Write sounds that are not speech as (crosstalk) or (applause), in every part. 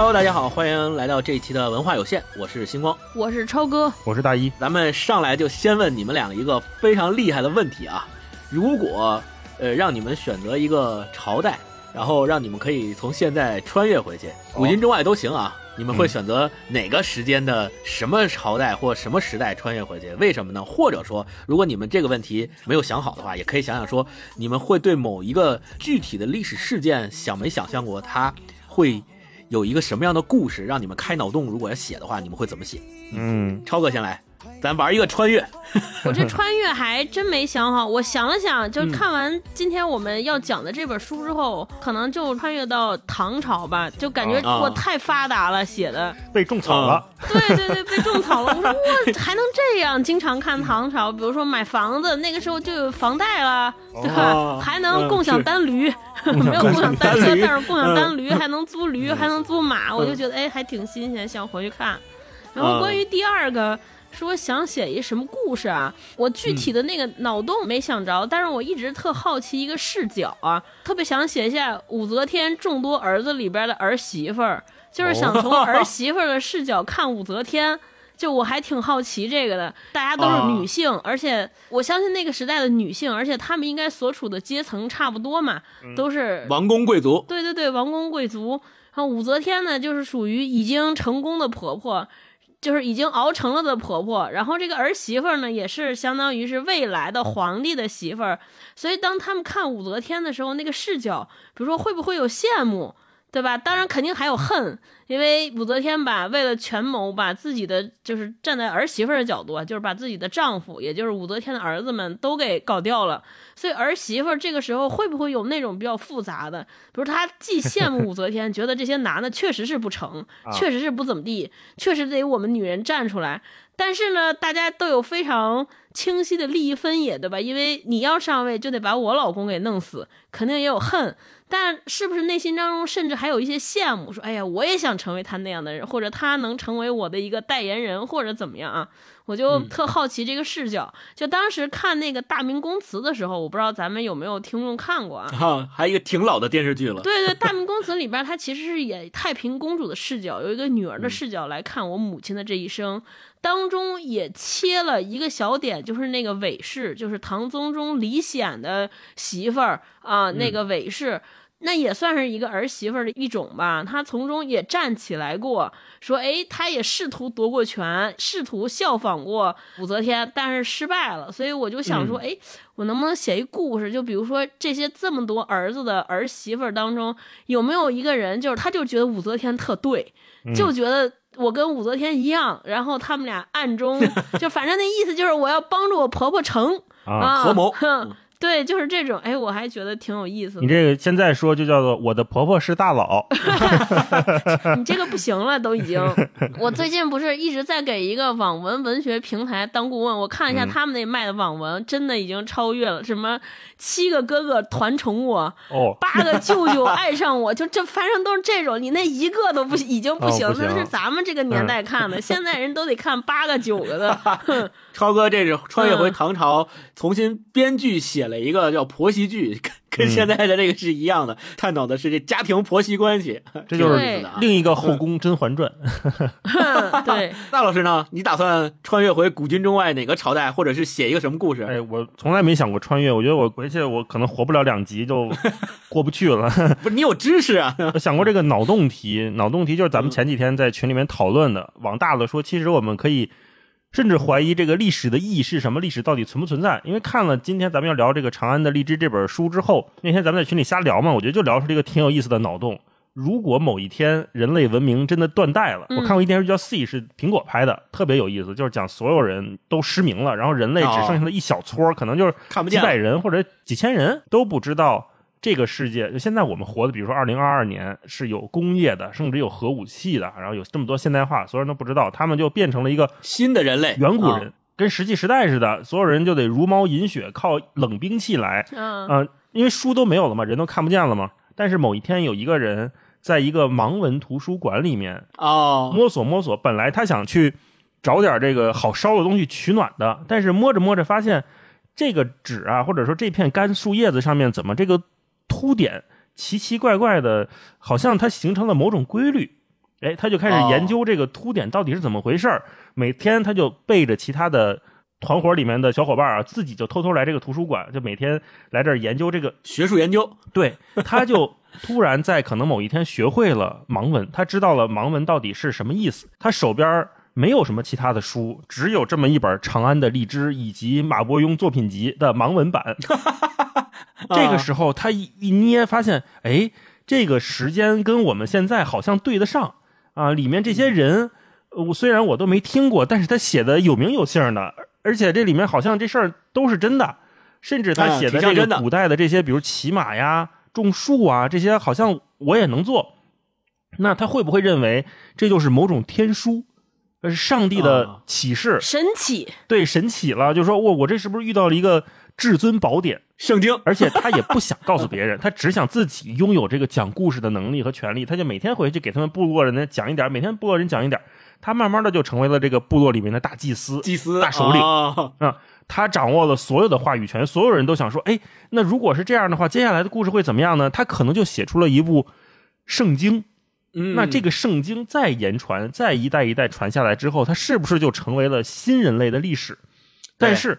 Hello，大家好，欢迎来到这一期的文化有限，我是星光，我是超哥，我是大一。咱们上来就先问你们两个一个非常厉害的问题啊，如果呃让你们选择一个朝代，然后让你们可以从现在穿越回去，古今中外都行啊，你们会选择哪个时间的什么朝代或什么时代穿越回去？为什么呢？或者说，如果你们这个问题没有想好的话，也可以想想说，你们会对某一个具体的历史事件想没想象过它会。有一个什么样的故事让你们开脑洞？如果要写的话，你们会怎么写？嗯，超哥先来，咱玩一个穿越。(laughs) 我这穿越还真没想好。我想了想，就看完今天我们要讲的这本书之后，可能就穿越到唐朝吧。就感觉我太发达了，写的被种草了。对对对，被种草了。我说我还能这样？经常看唐朝，比如说买房子，那个时候就有房贷了，对吧？(laughs) 还能共享单驴。没有共享单车，但是共享单驴还能租驴，还能租马，我就觉得哎，还挺新鲜，想回去看。然后关于第二个，说想写一什么故事啊？我具体的那个脑洞没想着，但是我一直特好奇一个视角啊，特别想写一下武则天众多儿子里边的儿媳妇儿，就是想从儿媳妇儿的视角看武则天。就我还挺好奇这个的，大家都是女性，而且我相信那个时代的女性，而且她们应该所处的阶层差不多嘛，都是王公贵族。对对对，王公贵族。然后武则天呢，就是属于已经成功的婆婆，就是已经熬成了的婆婆。然后这个儿媳妇呢，也是相当于是未来的皇帝的媳妇儿。所以当他们看武则天的时候，那个视角，比如说会不会有羡慕？对吧？当然肯定还有恨，因为武则天吧，为了权谋，把自己的就是站在儿媳妇的角度，就是把自己的丈夫，也就是武则天的儿子们都给搞掉了。所以儿媳妇这个时候会不会有那种比较复杂的？比如她既羡慕武则天，觉得这些男的确实是不成，确实是不怎么地，确实得我们女人站出来。但是呢，大家都有非常清晰的利益分野，对吧？因为你要上位，就得把我老公给弄死，肯定也有恨。但是不是内心当中甚至还有一些羡慕，说哎呀，我也想成为他那样的人，或者他能成为我的一个代言人，或者怎么样啊？我就特好奇这个视角。就当时看那个《大明宫词》的时候，我不知道咱们有没有听众看过啊？哈，还一个挺老的电视剧了。对对，《大明宫词》里边，它其实是以太平公主的视角，有一个女儿的视角来看我母亲的这一生，当中也切了一个小点，就是那个韦氏，就是唐宗宗李显的媳妇儿啊，那个韦氏。那也算是一个儿媳妇的一种吧，她从中也站起来过，说，哎，她也试图夺过权，试图效仿过武则天，但是失败了。所以我就想说，哎，我能不能写一故事？就比如说这些这么多儿子的儿媳妇当中，有没有一个人，就是他就觉得武则天特对，就觉得我跟武则天一样，然后他们俩暗中 (laughs) 就反正那意思就是我要帮助我婆婆成啊合谋。(laughs) 对，就是这种，哎，我还觉得挺有意思的。你这个现在说就叫做我的婆婆是大佬，(laughs) 你这个不行了，都已经。(laughs) 我最近不是一直在给一个网文文学平台当顾问，我看了一下他们那卖的网文，真的已经超越了什么七个哥哥团宠我，哦，八个舅舅爱上我，就这反正都是这种，你那一个都不已经不行，那是咱们这个年代看的，(laughs) 现在人都得看八个九个的。超哥，这是穿越回唐朝，重新编剧写。了一个叫婆媳剧，跟跟现在的这个是一样的，探讨的是这家庭婆媳关系，(laughs) 这就是另一个后宫《甄嬛传》。(laughs) 对，(laughs) 那老师呢？你打算穿越回古今中外哪个朝代，或者是写一个什么故事？哎，我从来没想过穿越，我觉得我回去我可能活不了两集就过不去了。不是你有知识啊？我想过这个脑洞题，脑洞题就是咱们前几天在群里面讨论的。往大了说，其实我们可以。甚至怀疑这个历史的意义是什么？历史到底存不存在？因为看了今天咱们要聊这个《长安的荔枝》这本书之后，那天咱们在群里瞎聊嘛，我觉得就聊出这个挺有意思的脑洞。如果某一天人类文明真的断代了，我看过一电视剧叫《C》，是苹果拍的，特别有意思，就是讲所有人都失明了，然后人类只剩下了一小撮，可能就是几百人或者几千人都不知道。这个世界就现在我们活的，比如说二零二二年是有工业的，甚至有核武器的，然后有这么多现代化，所有人都不知道，他们就变成了一个新的人类，远古人，跟石器时代似的，所有人就得茹毛饮血，靠冷兵器来，嗯，因为书都没有了嘛，人都看不见了嘛。但是某一天有一个人在一个盲文图书馆里面哦摸索摸索，本来他想去找点这个好烧的东西取暖的，但是摸着摸着发现这个纸啊，或者说这片干树叶子上面怎么这个。凸点奇奇怪怪的，好像它形成了某种规律，哎，他就开始哦研究这个凸点到底是怎么回事儿。每天他就背着其他的团伙里面的小伙伴啊，自己就偷偷来这个图书馆，就每天来这儿研究这个。学术研究，对，他就突然在可能某一天学会了盲文，他知道了盲文到底是什么意思。他手边没有什么其他的书，只有这么一本《长安的荔枝》以及马伯庸作品集的盲文版。(laughs) 这个时候，他一一捏，发现，哎，这个时间跟我们现在好像对得上啊！里面这些人，呃我虽然我都没听过，但是他写的有名有姓的，而且这里面好像这事儿都是真的，甚至他啊写的这个古代的这些，比如骑马呀、种树啊这些，好像我也能做。那他会不会认为这就是某种天书，呃，上帝啊的启示？神奇，对，神启了，就说我我这是不是遇到了一个至尊宝典？圣经，(laughs) 而且他也不想告诉别人，(laughs) 他只想自己拥有这个讲故事的能力和权利。他就每天回去给他们部落人讲一点，每天部落人讲一点。他慢慢的就成为了这个部落里面的大祭司、祭司大首领啊啊。他掌握了所有的话语权，所有人都想说：哎，那如果是这样的话，接下来的故事会怎么样呢？他可能就写出了一部圣经。嗯那这个圣经再言传，再一代一代传下来之后，它是不是就成为了新人类的历史？但是，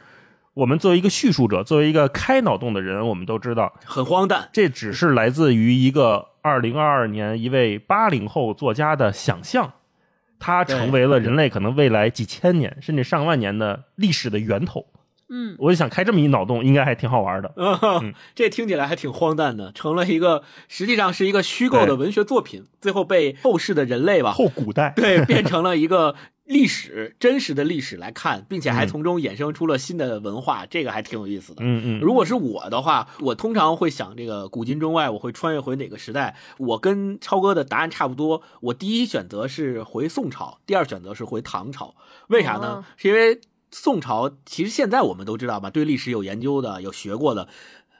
我们作为一个叙述者，作为一个开脑洞的人，我们都知道，很荒诞，这只是来自于一个二零二二年一位八零后作家的想象，他成为了人类可能未来几千年甚至上万年的历史的源头。嗯，我就想开这么一脑洞，应该还挺好玩的。(laughs) 嗯，这听起来还挺荒诞的，成了一个实际上是一个虚构的文学作品，最后被后世的人类吧，后古代，对，变成了一个历史真实的历史来看，并且还嗯从中衍生出了新的文化，这个还挺有意思的。嗯嗯，如果是我的话，我通常会想这个古今中外，我会穿越回哪个时代？我跟超哥的答案差不多。我第一选择是回宋朝，第二选择是回唐朝。为啥呢哦？是因为宋朝其实现在我们都知道吧，对历史有研究的、有学过的。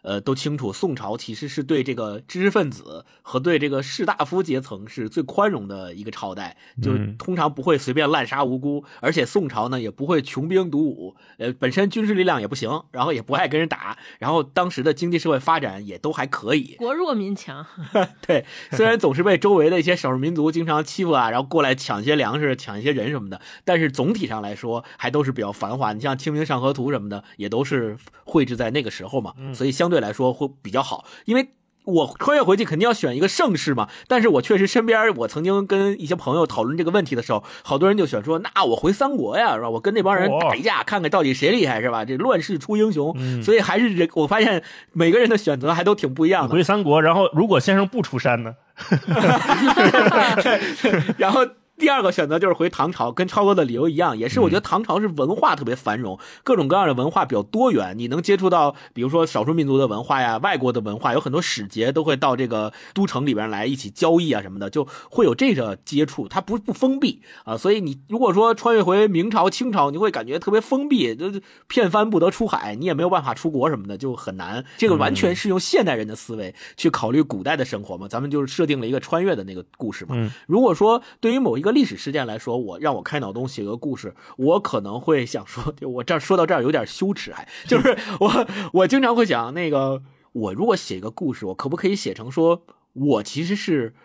呃，都清楚，宋朝其实是对这个知识分子和对这个士大夫阶层是最宽容的一个朝代，就嗯通常不会随便滥杀无辜，而且宋朝呢也不会穷兵黩武，呃，本身军事力量也不行，然后也不爱跟人打，然后当时的经济社会发展也都还可以。国弱民强，(laughs) 对，虽然总是被周围的一些少数民族经常欺负啊，然后过来抢一些粮食、抢一些人什么的，但是总体上来说还都是比较繁华。你像《清明上河图》什么的，也都是绘制在那个时候嘛，所以相对来说会比较好，因为。我穿越回去肯定要选一个盛世嘛，但是我确实身边我曾经跟一些朋友讨论这个问题的时候，好多人就选说，那我回三国呀，是吧？我跟那帮人打一架，看看到底谁厉害，是吧？这乱世出英雄，嗯所以还是这，我发现每个人的选择还都挺不一样的。回三国，然后如果先生不出山呢？(laughs) (laughs) 然后第二个选择就是回唐朝，跟超哥的理由一样，也是我觉得唐朝是文化特别繁荣，各种各样的文化比较多元，你能接触到，比如说少数民族的文化呀，外国的文化，有很多使节都会到这个都城里边来一起交易啊什么的，就会有这个接触，它不不封闭啊，所以你如果说穿越回明朝、清朝，你会感觉特别封闭，就片帆不得出海，你也没有办法出国什么的，就很难。这个完全是用现代人的思维去考虑古代的生活嘛，咱们就是设定了一个穿越的那个故事嘛。嗯如果说对于某一个历史事件来说，我让我开脑洞写个故事，我可能会想说，(laughs) 就我这说到这儿有点羞耻，还就是 (laughs) 我我经常会想，那个我如果写一个故事，我可不可以写成说我其实是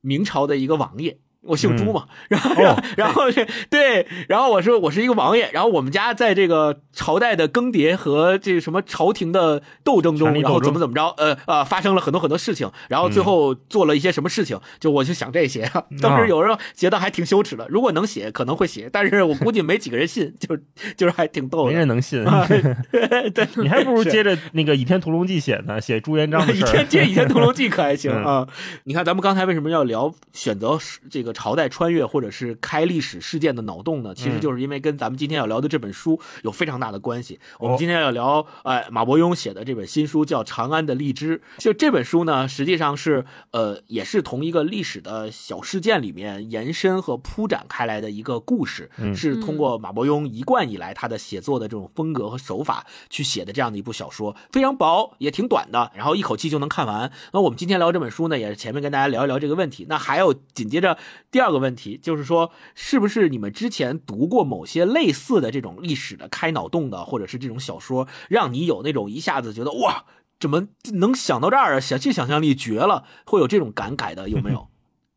明朝的一个王爷。我姓朱嘛，然后、哦然后是对，然后我说我是一个王爷，然后我们家在这个朝代的更迭和这什么朝廷的斗争中，然后怎么怎么着，呃呃，发生了很多很多事情，然后最后做了一些什么事情，就我就想这些，当时有时候觉得还挺羞耻的。如果能写，可能会写，但是我估计没几个人信，就就是还挺逗的。没人能信。(laughs) 对，你还不如接着那个《倚天屠龙记》写呢，写朱元璋的倚事儿。(laughs) 天接倚天屠龙记可还行嗯啊？(laughs) 你看咱们刚才为什么要聊选择这个朝代穿越或者是开历史事件的脑洞呢？其实就是因为跟咱们今天要聊的这本书有非常大的关系。我们今天要聊，哎，马伯庸写的这本新书叫《长安的荔枝》。就这本书呢，实际上是呃，也是同一个历史的小事件里面延伸和铺展开来的一个故事，嗯是通过马伯庸一贯以来他的写作的这种风格和手法去写的这样的一部小说，非常薄，也挺短的，然后一口气就能看完。那我们今天聊这本书呢，也是前面跟大家聊一聊这个问题。那还有紧接着第二个问题，就是说，是不是你们之前读过某些类似的这种历史的开脑洞的，或者是这种小说，让你有那种一下子觉得哇，怎么能想到这儿啊？想这想象力绝了，会有这种感慨的，有没有？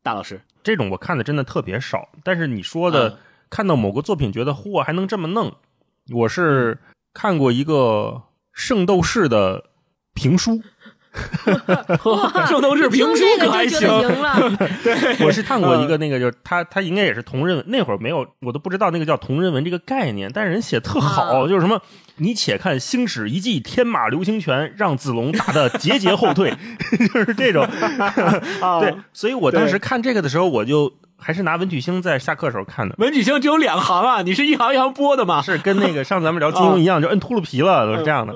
大老师，这种我看的真的特别少。但是你说的、嗯看到某个作品觉得嚯还能这么弄，我是看过一个《圣斗士》的评书，哇 (laughs) 圣斗士评书可还行赢了 (laughs) (laughs) 我是看过一个那个，就是他他应该也是同人文，那会儿没有，我都不知道那个叫同人文这个概念，但是人写特好，啊就是什么你且看星矢一记天马流星拳，让子龙打的节节后退，就是这种。啊对，所以我当时对看这个的时候，我就还是拿文曲星在下课时候看的。文曲星只有两行啊，你是一行一行播的吗？是跟那个上次咱们聊金庸一样，就摁秃噜皮了，都是这样的。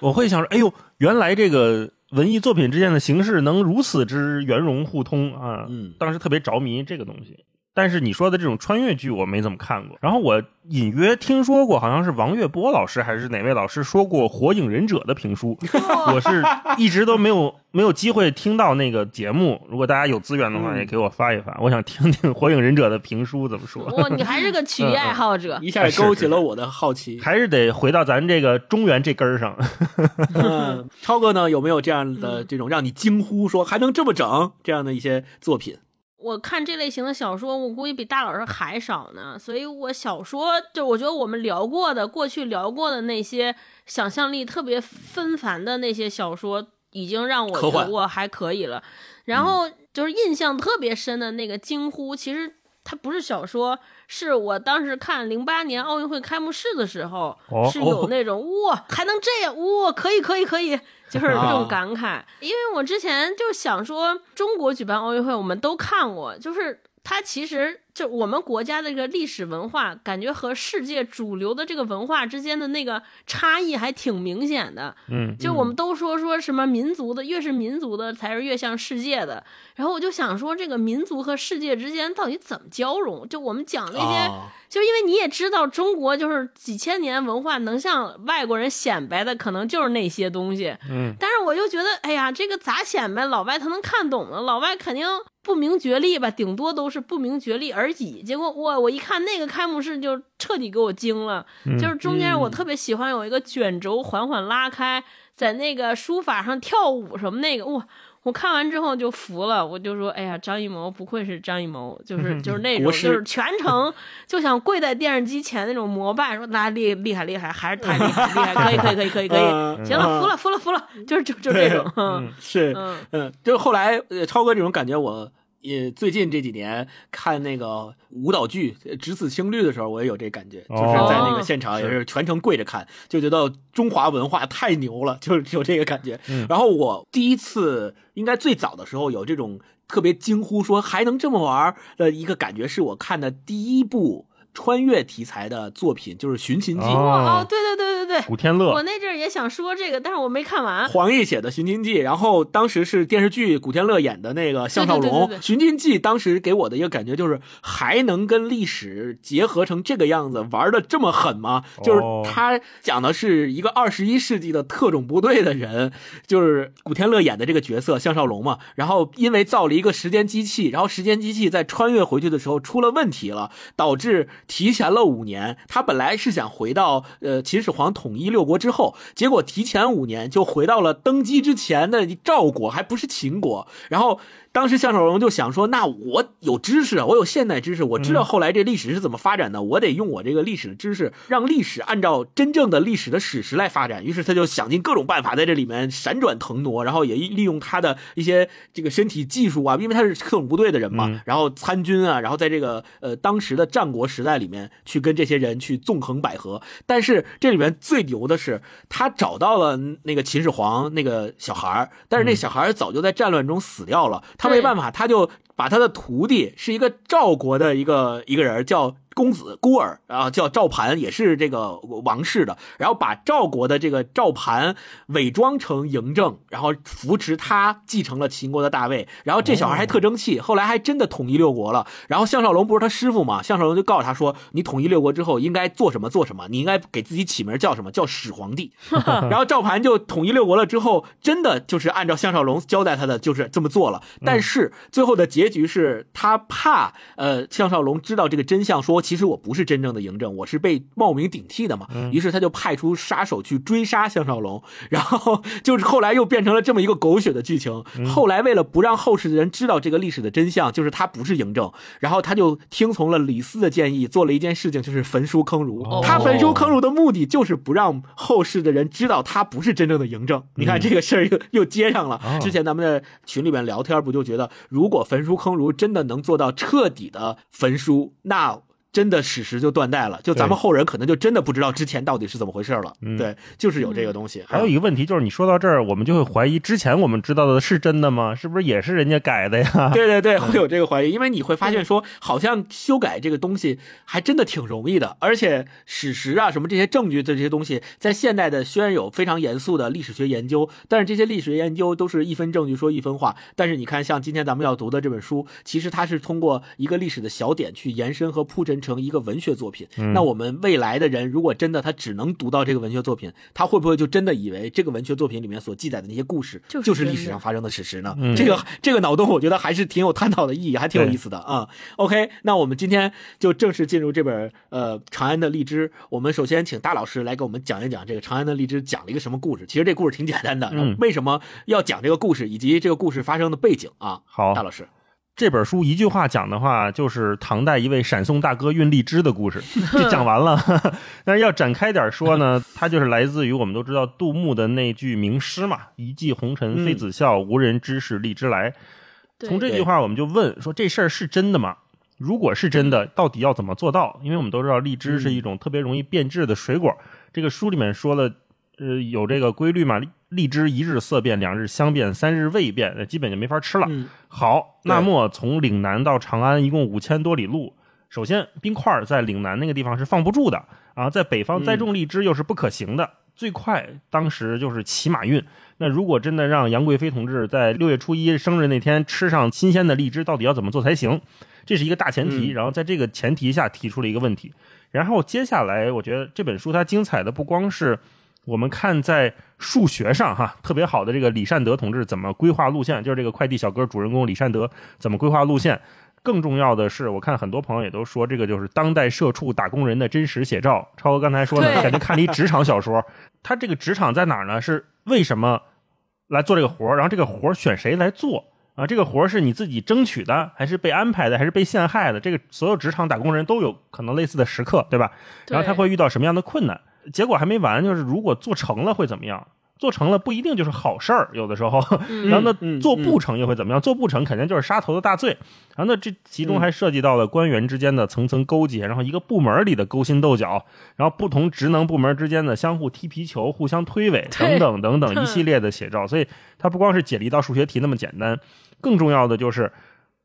我会想说，哎呦，原来这个文艺作品之间的形式能如此之圆融互通啊！嗯当时特别着迷这个东西。但是你说的这种穿越剧我没怎么看过，然后我隐约听说过，好像是王月波老师还是哪位老师说过《火影忍者》的评书，(laughs) 我是一直都没有没有机会听到那个节目。如果大家有资源的话，嗯也给我发一发，我想听听《火影忍者》的评书怎么说。哇，你还是个曲艺爱好者，一下勾起了我的好奇。还是得回到咱这个中原这根儿上。(laughs) 嗯，超哥呢，有没有这样的这种让你惊呼说还能这么整这样的一些作品？我看这类型的小说，我估计比大老师还少呢。所以我小说就我觉得我们聊过的，过去聊过的那些想象力特别纷繁的那些小说，已经让我觉得我还可以了。然后就是印象特别深的那个惊呼，其实它不是小说，是我当时看零八年奥运会开幕式的时候，哦是有那种哇还能这样哇可以可以可以，就是这啊种感慨。因为我之前就想说，中国举办奥运会我们都看过，就是它其实就我们国家的这个历史文化，感觉和世界主流的这个文化之间的那个差异还挺明显的。嗯，就我们都说说什么民族的，越是民族的才是越像世界的。然后我就想说，这个民族和世界之间到底怎么交融？就我们讲那些，啊就因为你也知道，中国就是几千年文化能向外国人显摆的，可能就是那些东西。嗯，但是我就觉得，哎呀，这个咋显摆？老外他能看懂吗？老外肯定不明觉厉吧，顶多都是不明觉厉而已。结果我我一看那个开幕式，就彻底给我惊了。就是中间我特别喜欢有一个卷轴缓缓拉开，在那个书法上跳舞什么那个，哇！我看完之后就服了，我就说：“哎呀，张艺谋不愧是张艺谋，就是就是那种，就是全程就想跪在电视机前那种膜拜，说那厉厉害厉害，还是太厉害厉害，可以可以可以可以可以，嗯行了，服了服了服了，就是就就这种，嗯是嗯。嗯，就是后来呃，超哥这种感觉，我也最近这几年看那个舞蹈剧《只此青绿》的时候，我也有这感觉，就是在那个现场也是全程跪着看，就觉得中华文化太牛了，就是有这个感觉。嗯然后我第一次应该最早的时候有这种特别惊呼说还能这么玩的一个感觉，是我看的第一部穿越题材的作品，就是《寻秦记》。哦哦，对对对对对，古天乐我那阵儿也想说这个，但是我没看完。黄奕写的《寻秦记》，然后当时是电视剧古天乐演的那个项少龙，对对对对对寻秦记》当时给我的一个感觉就是还能跟历史结合成这个样子，玩的这么狠吗？就是哦他讲的是一个二十一世纪的特种部队的人，就是古天乐演的这个角色项少龙嘛，然后因为造了一个时间机器，然后时间机器在穿越回去的时候出了问题了，导致提前了五年。他本来是想回到呃秦始皇统一六国之后，结果提前五年就回到了登基之前的赵国，还不是秦国。然后当时项少龙就想说，那我有知识，我有现代知识，我知道后来这历史是怎么发展的，我得用我这个历史的知识，让历史按照真正的历史的史实来发展。于是他就想尽各种办法在这里面闪转腾挪，然后也利用他的一些这个身体技术啊，因为他是特种部队的人嘛，嗯然后参军啊，然后在这个呃当时的战国时代里面去跟这些人去纵横捭阖。但是这里面最牛的是，他找到了那个秦始皇那个小孩儿，但是那小孩儿早就在战乱中死掉了，他没办法，他就把他的徒弟是一个赵国的一个一个人叫。公子孤儿啊，叫赵盘，也是这个王室的，然后把赵国的这个赵盘伪装成嬴政，然后扶持他继承了秦国的大位。然后这小孩还特争气，后来还真的统一六国了。然后项少龙不是他师傅嘛，项少龙就告诉他说：“你统一六国之后应该做什么做什么，你应该给自己起名叫什么叫始皇帝。(laughs) ”然后赵盘就统一六国了之后，真的就是按照项少龙交代他的，就是这么做了。但是最后的结局是他怕呃项少龙知道这个真相，说其实我不是真正的嬴政，我是被冒名顶替的嘛。于是他就派出杀手去追杀项少龙，(laughs) 然后就是后来又变成了这么一个狗血的剧情。后来为了不让后世的人知道这个历史的真相，就是他不是嬴政，然后他就听从了李斯的建议，做了一件事情，就是焚书坑儒。他焚书坑儒的目的就是不让后世的人知道他不是真正的嬴政。你看这个事儿又又接上了。之前咱们在群里面聊天，不就觉得如果焚书坑儒真的能做到彻底的焚书，那。真的史实就断代了，就咱们后人可能就真的不知道之前到底是怎么回事了。对，就是有这个东西。还有一个问题就是，你说到这儿，我们就会怀疑之前我们知道的是真的吗？是不是也是人家改的呀？(laughs) 对对对，会有这个怀疑，因为你会发现说，好像修改这个东西还真的挺容易的，而且史实啊什么这些证据的这些东西，在现代的虽然有非常严肃的历史学研究，但是这些历史研究都是一分证据说一分话。但是你看，像今天咱们要读的这本书，其实它是通过一个历史的小点去延伸和铺陈。成一个文学作品，那我们未来的人如果真的他只能读到这个文学作品，他会不会就真的以为这个文学作品里面所记载的那些故事就是历史上发生的史实呢？这个这个脑洞，我觉得还是挺有探讨的意义，还挺有意思的啊。OK，那我们今天就正式进入这本呃《长安的荔枝》。我们首先请大老师来给我们讲一讲这个《长安的荔枝》讲了一个什么故事。其实这故事挺简单的，为什么要讲这个故事，以及这个故事发生的背景啊？好，大老师。这本书一句话讲的话，就是唐代一位闪送大哥运荔枝的故事，就讲完了。(laughs) 但是要展开点说呢，它就是来自于我们都知道杜牧的那句名诗嘛：“一骑红尘妃子笑，无人知是荔枝来。”从这句话我们就问说，这事儿是真的吗？如果是真的，到底要怎么做到？因为我们都知道荔枝是一种特别容易变质的水果。这个书里面说了。呃，有这个规律嘛？荔枝一日色变，两日香变，三日味变，那基本就没法吃了。好，那么从岭南到长安一共五千多里路，首先冰块在岭南那个地方是放不住的啊，在北方栽种荔枝又是不可行的，最快当时就是骑马运。那如果真的让杨贵妃同志在六月初一生日那天吃上新鲜的荔枝，到底要怎么做才行？这是一个大前提。然后在这个前提下提出了一个问题，然后接下来我觉得这本书它精彩的不光是。我们看在数学上哈特别好的这个李善德同志怎么规划路线，就是这个快递小哥主人公李善德怎么规划路线。更重要的是，我看很多朋友也都说这个就是当代社畜打工人的真实写照。超哥刚才说的，感觉看了一职场小说。他这个职场在哪儿呢？是为什么来做这个活然后这个活选谁来做啊？这个活是你自己争取的，还是被安排的，还是被陷害的？这个所有职场打工人都有可能类似的时刻，对吧？然后他会遇到什么样的困难？结果还没完，就是如果做成了会怎么样？做成了不一定就是好事儿，有的时候。(laughs) 然后那做不成又会怎么样？做不成肯定就是杀头的大罪。然后那这其中还涉及到了官员之间的层层勾结，然后一个部门里的勾心斗角，然后不同职能部门之间的相互踢皮球、互相推诿等等等等一系列的写照。所以它不光是解了一道数学题那么简单，更重要的就是。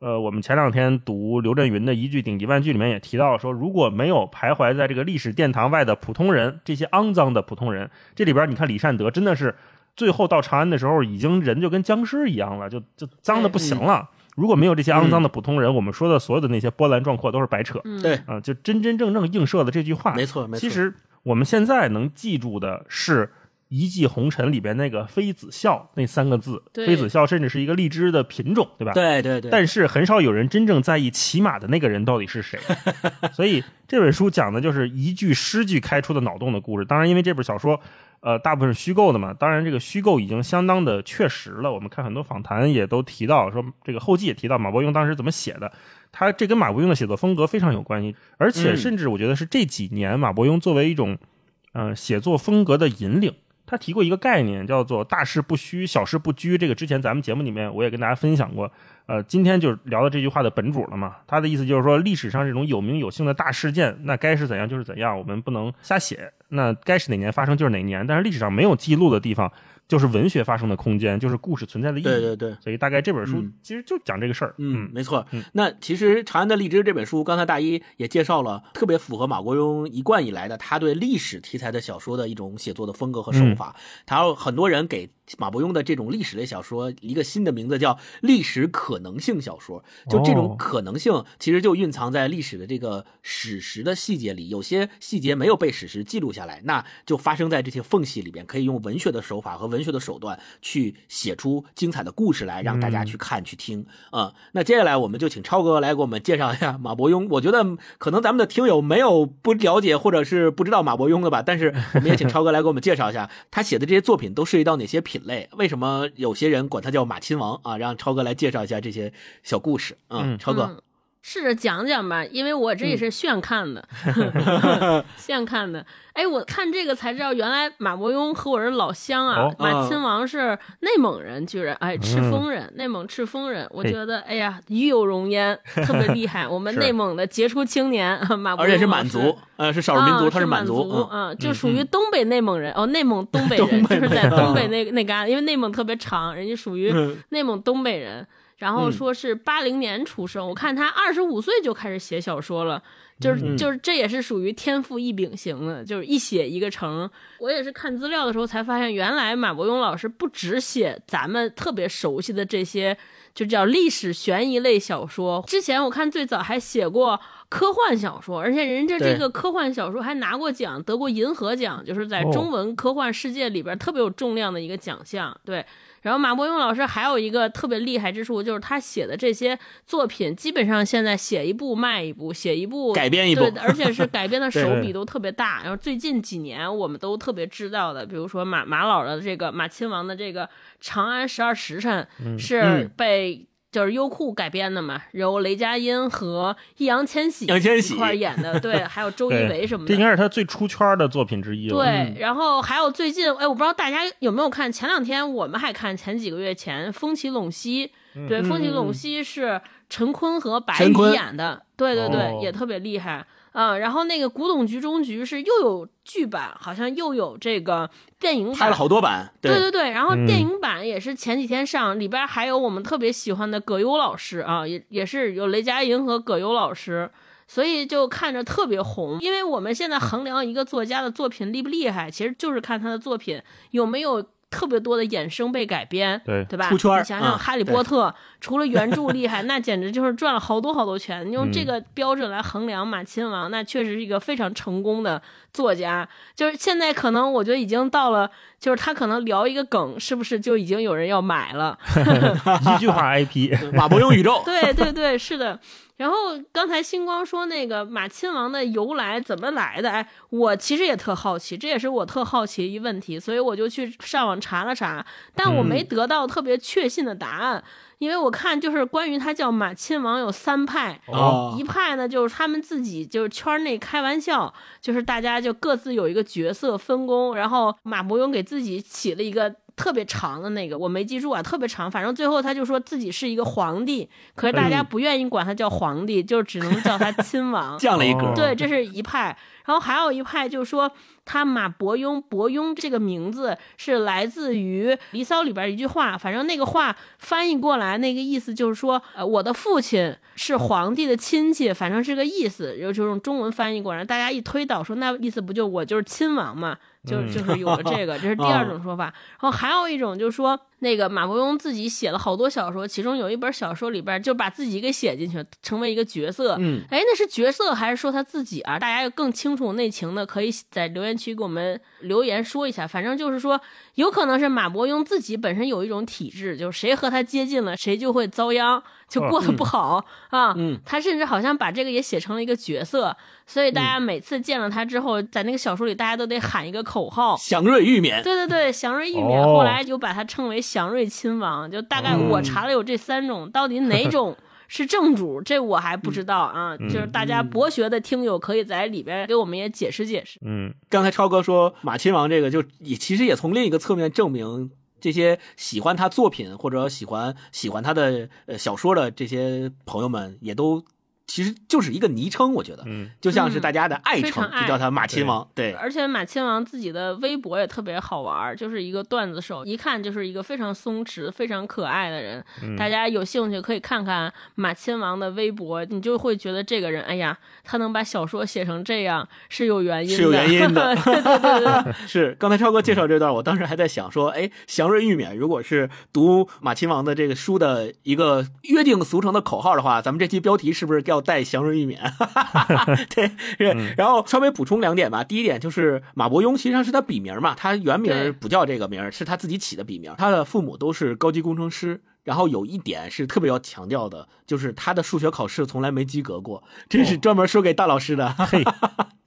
呃，我们前两天读刘震云的一句顶级万句里面也提到说，如果没有徘徊在这个历史殿堂外的普通人，这些肮脏的普通人，这里边你看李善德真的是最后到长安的时候，已经人就跟僵尸一样了，就就脏的不行了。如果没有这些肮脏的普通人，我们说的所有的那些波澜壮阔都是白扯。对啊，就真真正正映射的这句话。没错，没错。其实我们现在能记住的是。一骑红尘里边那个妃子笑那三个字，妃子笑甚至是一个荔枝的品种，对吧？对对对。但是很少有人真正在意骑马的那个人到底是谁。(laughs) 所以这本书讲的就是一句诗句开出的脑洞的故事。当然，因为这本小说，呃，大部分是虚构的嘛。当然，这个虚构已经相当的确实了。我们看很多访谈也都提到，说这个后记也提到马伯庸当时怎么写的。他这跟马伯庸的写作风格非常有关系，而且甚至我觉得是这几年马伯庸作为一种，呃，写作风格的引领。他提过一个概念，叫做“大事不虚，小事不拘”。这个之前咱们节目里面我也跟大家分享过。呃，今天就聊到这句话的本主了嘛。他的意思就是说，历史上这种有名有姓的大事件，那该是怎样就是怎样，我们不能瞎写。那该是哪年发生就是哪年，但是历史上没有记录的地方。就是文学发生的空间，就是故事存在的意义。对对对，所以大概这本书其实就讲这个事儿。嗯，没错。那其实《长安的荔枝》这本书，刚才大一也介绍了，特别符合马国庸一贯以来的他对历史题材的小说的一种写作的风格和手法。他有很多人给马伯庸的这种历史类小说一个新的名字叫历史可能性小说。就这种哦可能性，其实就蕴藏在历史的这个史实的细节里。有些细节没有被史实记录下来，那就发生在这些缝隙里边，可以用文学的手法和文学的手段去写出精彩的故事来，让大家去看、去听啊、那接下来我们就请超哥来给我们介绍一下马伯庸。我觉得可能咱们的听友没有不了解或者是不知道马伯庸的吧，但是我们也请超哥来给我们介绍一下他写的这些作品都涉及到哪些品类，为什么有些人管他叫马亲王啊？让超哥来介绍一下这些小故事。嗯，嗯超哥，嗯试着讲讲吧，因为我这也是现看的 (laughs) (laughs) 现看的。哎，我看这个才知道，原来马伯庸和我是老乡啊。哦马亲王是内蒙人，居然哎，赤峰人，内蒙赤峰人。我觉得，哎呀，与有荣焉，特别厉害。我们 (laughs) 内蒙的杰出青年马伯庸而且是满族，呃，是少数民族，啊、他是满族，嗯，嗯，就属于东北内蒙人、哦，内蒙东北人，就是在东北那那旮，因为内蒙特别长，人家属于嗯内蒙东北人。然后嗯说是八零年出生，我看他二十五岁就开始写小说了，就是、嗯就是这也是属于天赋异禀型的，就是一写一个成。我也是看资料的时候才发现，原来马伯庸老师不只写咱们特别熟悉的这些，就叫历史悬疑类小说。之前我看最早还写过科幻小说，而且人家这个科幻小说还拿过奖，得过银河奖，就是在哦中文科幻世界里边特别有重量的一个奖项。对。然后马伯庸老师还有一个特别厉害之处，就是他写的这些作品，基本上现在写一部卖一部，写一部改编一部对，而且是改编的 (laughs) 手笔都特别大。然后最近几年我们都特别知道的，比如说马马老的这个马亲王的这个《长安十二时辰》是嗯被。就是优酷改编的嘛，由雷佳音和易烊千玺一块儿演的，对，还有周一围什么的，这应该是他最出圈的作品之一了。对，然后还有最近，哎，我不知道大家有没有看，前两天我们还看，前几个月前《风起陇西》，对，嗯风起陇西》是陈坤和白宇演的，对对对，哦也特别厉害。嗯，然后那个《古董局中局》是又有剧版，好像又有这个电影版，拍了好多版，对对对，然后嗯电影版也是前几天上，里边还有我们特别喜欢的葛优老师啊，也也是有雷佳音和葛优老师，所以就看着特别红。因为我们现在衡量一个作家的作品厉不厉害，其实就是看他的作品有没有特别多的衍生被改编，对对吧？出圈你想想，嗯《哈利波特》除了原著厉害，那简直就是赚了好多好多钱。你用这嗯个标准来衡量马亲王，那确实是一个非常成功的作家。就是现在可能我觉得已经到了，就是他可能聊一个梗，是不是就已经有人要买了？(laughs) 一句话 IP，马伯庸宇宙，(laughs) 对对对，是的。然后刚才星光说那个马亲王的由来怎么来的？哎，我其实也特好奇，这也是我特好奇一问题，所以我就去上网查了查，但我没得到特别确信的答案，因为我看就是关于他叫马亲王有三派，哦一派呢就是他们自己就是圈内开玩笑，就是大家就各自有一个角色分工，然后马伯庸给自己起了一个。特别长的那个我没记住啊，特别长，反正最后他就说自己是一个皇帝，可是大家嗯不愿意管他叫皇帝，就只能叫他亲王。(laughs) 降了一格哦，对，这是一派。然后还有一派就是说，他马伯庸，伯庸这个名字是来自于《离骚》里边一句话，反正那个话翻译过来，那个意思就是说，呃，我的父亲是皇帝的亲戚，反正是个意思，就就用中文翻译过来。大家一推导说，那意思不就我就是亲王嘛？就就是有了这个，这是第二种说法。然后还有一种就是说，那个马伯庸自己写了好多小说，其中有一本小说里边就把自己给写进去，成为一个角色。嗯，哎，那是角色还是说他自己啊？大家要更清楚内情的，可以在留言区给我们留言说一下。反正就是说，有可能是马伯庸自己本身有一种体质，就是谁和他接近了，谁就会遭殃，就过得不好、啊。嗯，他甚至好像把这个也写成了一个角色，所以大家每次见了他之后，在那个小说里，大家都得喊一个口号。祥瑞玉冕，对对对，祥瑞玉冕，哦后来就把他称为祥瑞亲王。就大概我查了有这三种，到底哪种 (laughs) 是正主，这我还不知道啊。就是大家博学的听友可以在里边给我们也解释解释。嗯，刚才超哥说马亲王这个，就也其实也从另一个侧面证明，这些喜欢他作品或者喜欢喜欢他的呃小说的这些朋友们，也都其实就是一个昵称，我觉得，嗯，就像是大家的爱称，就叫他马亲王。对，而且马亲王自己的微博也特别好玩，就是一个段子手，一看就是一个非常松弛、非常可爱的人。嗯大家有兴趣可以看看马亲王的微博，你就会觉得这个人，哎呀，他能把小说写成这样是有原因的，是有原因的 (laughs) 对对对对，(laughs) 是刚才超哥介绍这段，我当时还在想说，哎，祥瑞玉免如果是读马亲王的这个书的一个约定俗成的口号的话，咱们这期标题是不是要带祥瑞玉勉？(laughs) (laughs) 对，是。然后稍微补充两点吧。第一点就是马伯庸，实际上是他笔名嘛，他原名不叫这个名，是他自己起的笔名。他的父母都是高级工程师。然后有一点是特别要强调的，就是他的数学考试从来没及格过，这是专门说给大老师的。(laughs) 嘿，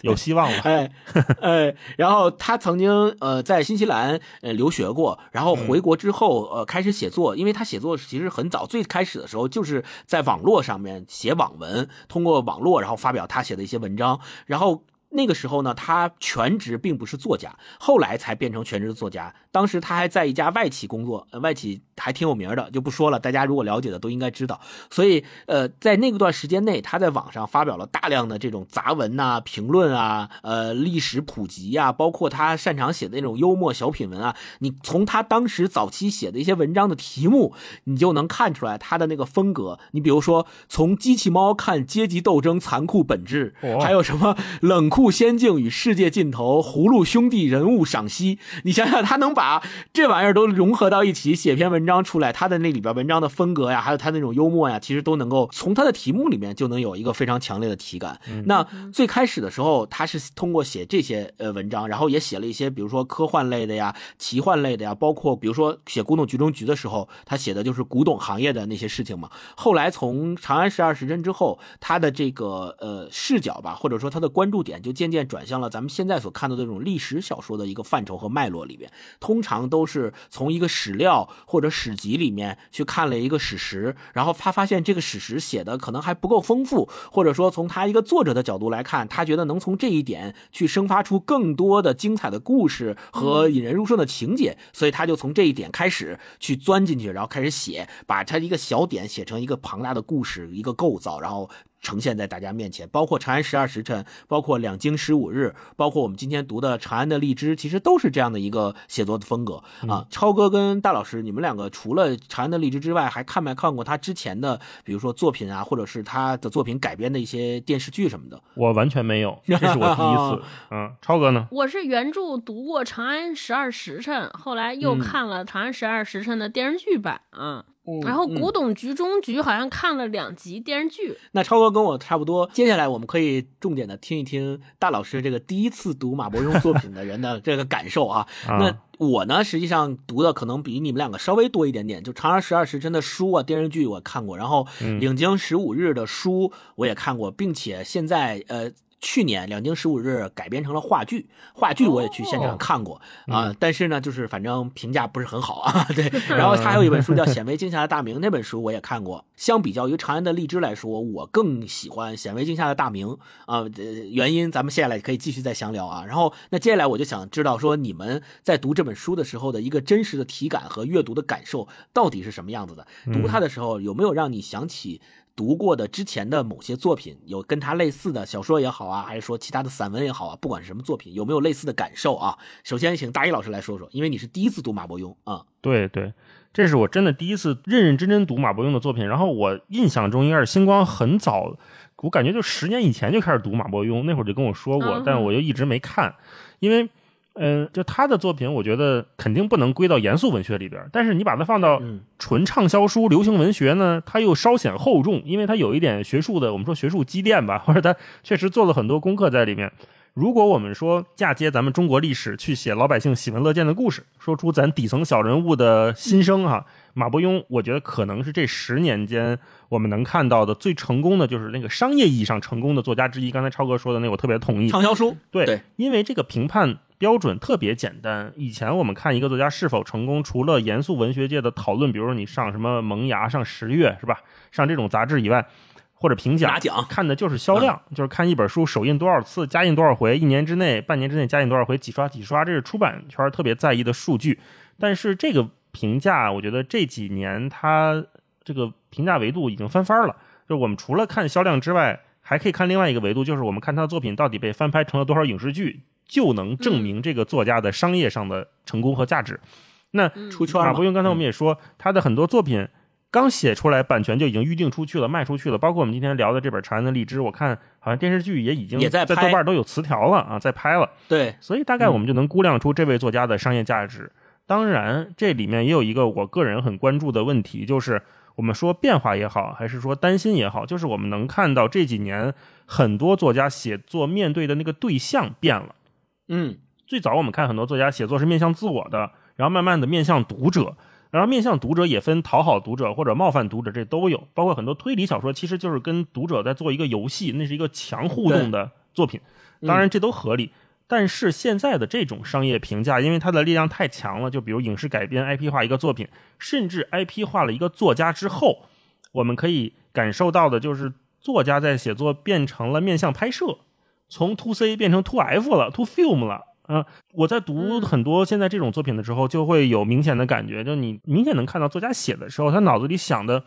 有希望了。哎，(laughs) 哎，然后他曾经呃在新西兰呃留学过，然后回国之后呃开始写作，因为他写作其实很早，最开始的时候就是在网络上面写网文，通过网络然后发表他写的一些文章，然后。那个时候呢，他全职并不是作家，后来才变成全职作家。当时他还在一家外企工作，呃外企还挺有名的，就不说了，大家如果了解的都应该知道。所以，呃，在那个段时间内，他在网上发表了大量的这种杂文呐、评论啊、呃历史普及呀、包括他擅长写的那种幽默小品文啊。你从他当时早期写的一些文章的题目，你就能看出来他的那个风格。你比如说，从机器猫看阶级斗争残酷本质，哦还有什么冷酷仙境与世界尽头、葫芦兄弟人物赏析。你想想，他能把这玩意儿都融合到一起，写篇文章出来，他的那里边文章的风格呀，还有他那种幽默呀，其实都能够从他的题目里面就能有一个非常强烈的体感。那最开始的时候，他是通过写这些呃文章，然后也写了一些，比如说科幻类的呀、奇幻类的呀，包括比如说写《古董局中局》的时候，他写的就是古董行业的那些事情嘛。后来从《长安十二时辰》之后，他的这个呃视角吧，或者说他的关注点就渐渐转向了咱们现在所看到的这种历史小说的一个范畴和脉络里边。通常都是从一个史料或者史籍里面去看了一个史实，然后他发现这个史实写的可能还不够丰富，或者说从他一个作者的角度来看，他觉得能从这一点去生发出更多的精彩的故事和引人入胜的情节，所以他就从这一点开始去钻进去，然后开始写，把他一个小点写成一个庞大的故事，一个构造，然后。呈现在大家面前，包括《长安十二时辰》，包括《两京十五日》，包括我们今天读的《长安的荔枝》，其实都是这样的一个写作的风格啊。超哥跟大老师，你们两个除了《长安的荔枝》之外，还看没看过他之前的，比如说作品啊，或者是他的作品改编的一些电视剧什么的？我完全没有，这是我第一次。(laughs) 嗯，超哥呢？我是原著读过《长安十二时辰》，后来又嗯看了《长安十二时辰》的电视剧版啊。然后嗯《古董局中局》好像看了两集电视剧，那超哥跟我差不多，接下来我们可以重点的听一听大老师这个第一次读马伯庸作品的人的这个感受啊。(laughs) 啊那我呢，实际上读的可能比你们两个稍微多一点点，就《长安十二时辰》的书啊，电视剧我看过，然后《领经十五日》的书我也看过，并且现在呃。去年《两京十五日》改编成了话剧，话剧我也去现场看过啊、但是呢，就是反正评价不是很好啊。(laughs) 对，然后他还有一本书叫《显微镜下的大明》，那本书我也看过。相比较于《长安的荔枝》来说，我更喜欢《显微镜下的大明》啊、呃，原因咱们接下来可以继续再详聊啊。然后那接下来我就想知道说，你们在读这本书的时候的一个真实的体感和阅读的感受到底是什么样子的？读它的时候有没有让你想起？读过的之前的某些作品，有跟他类似的小说也好啊，还是说其他的散文也好啊，不管是什么作品，有没有类似的感受啊？首先，请大一老师来说说，因为你是第一次读马伯庸啊。对对，这是我真的第一次认认真真读马伯庸的作品。然后我印象中应该是星光很早，我感觉就十年以前就开始读马伯庸，那会儿就跟我说过嗯，但是我就一直没看，因为。嗯，就他的作品，我觉得肯定不能归到严肃文学里边。但是你把它放到嗯纯畅销书、流行文学呢，它又稍显厚重，因为它有一点学术的，我们说学术积淀吧，(laughs) 或者他确实做了很多功课在里面。如果我们说嫁接咱们中国历史去写老百姓喜闻乐见的故事，说出咱底层小人物的心声哈，马伯庸，我觉得可能是这十年间我们能看到的最成功的，就是那个商业意义上成功的作家之一。刚才超哥说的那，我特别同意。畅销书，对因为这个评判标准特别简单。以前我们看一个作家是否成功，除了严肃文学界的讨论，比如说你上什么萌芽、上十月是吧，上这种杂志以外，或者评奖拿奖看的就是销量，就是看一本书首印多少次，加印多少回，一年之内、半年之内加印多少回，几刷几刷，这是出版圈特别在意的数据。但是这个评价，我觉得这几年它这个评价维度已经翻番了。就我们除了看销量之外，还可以看另外一个维度，就是我们看他的作品到底被翻拍成了多少影视剧，就能证明这个作家的商业上的成功和价值。那出圈嘛马伯庸刚才我们也说，他的很多作品刚写出来，版权就已经预定出去了，卖出去了。包括我们今天聊的这本《长安的荔枝》，我看好像电视剧也已经也在豆瓣都有词条了啊，在拍了。对，所以大概我们就能估量出这位作家的商业价值。当然，这里面也有一个我个人很关注的问题，就是我们说变化也好，还是说担心也好，就是我们能看到这几年很多作家写作面对的那个对象变了。嗯，最早我们看很多作家写作是面向自我的，然后慢慢的面向读者，然后面向读者也分讨好读者或者冒犯读者，这都有。包括很多推理小说，其实就是跟读者在做一个游戏，那是一个强互动的作品。嗯当然这都合理。但是现在的这种商业评价，因为它的力量太强了，就比如影视改编 IP 化一个作品，甚至 IP 化了一个作家之后，我们可以感受到的就是作家在写作变成了面向拍摄，从 to C 变成 to F 了，to film 了。啊、我在读嗯很多现在这种作品的时候，就会有明显的感觉，就你明显能看到作家写的时候，他脑子里想的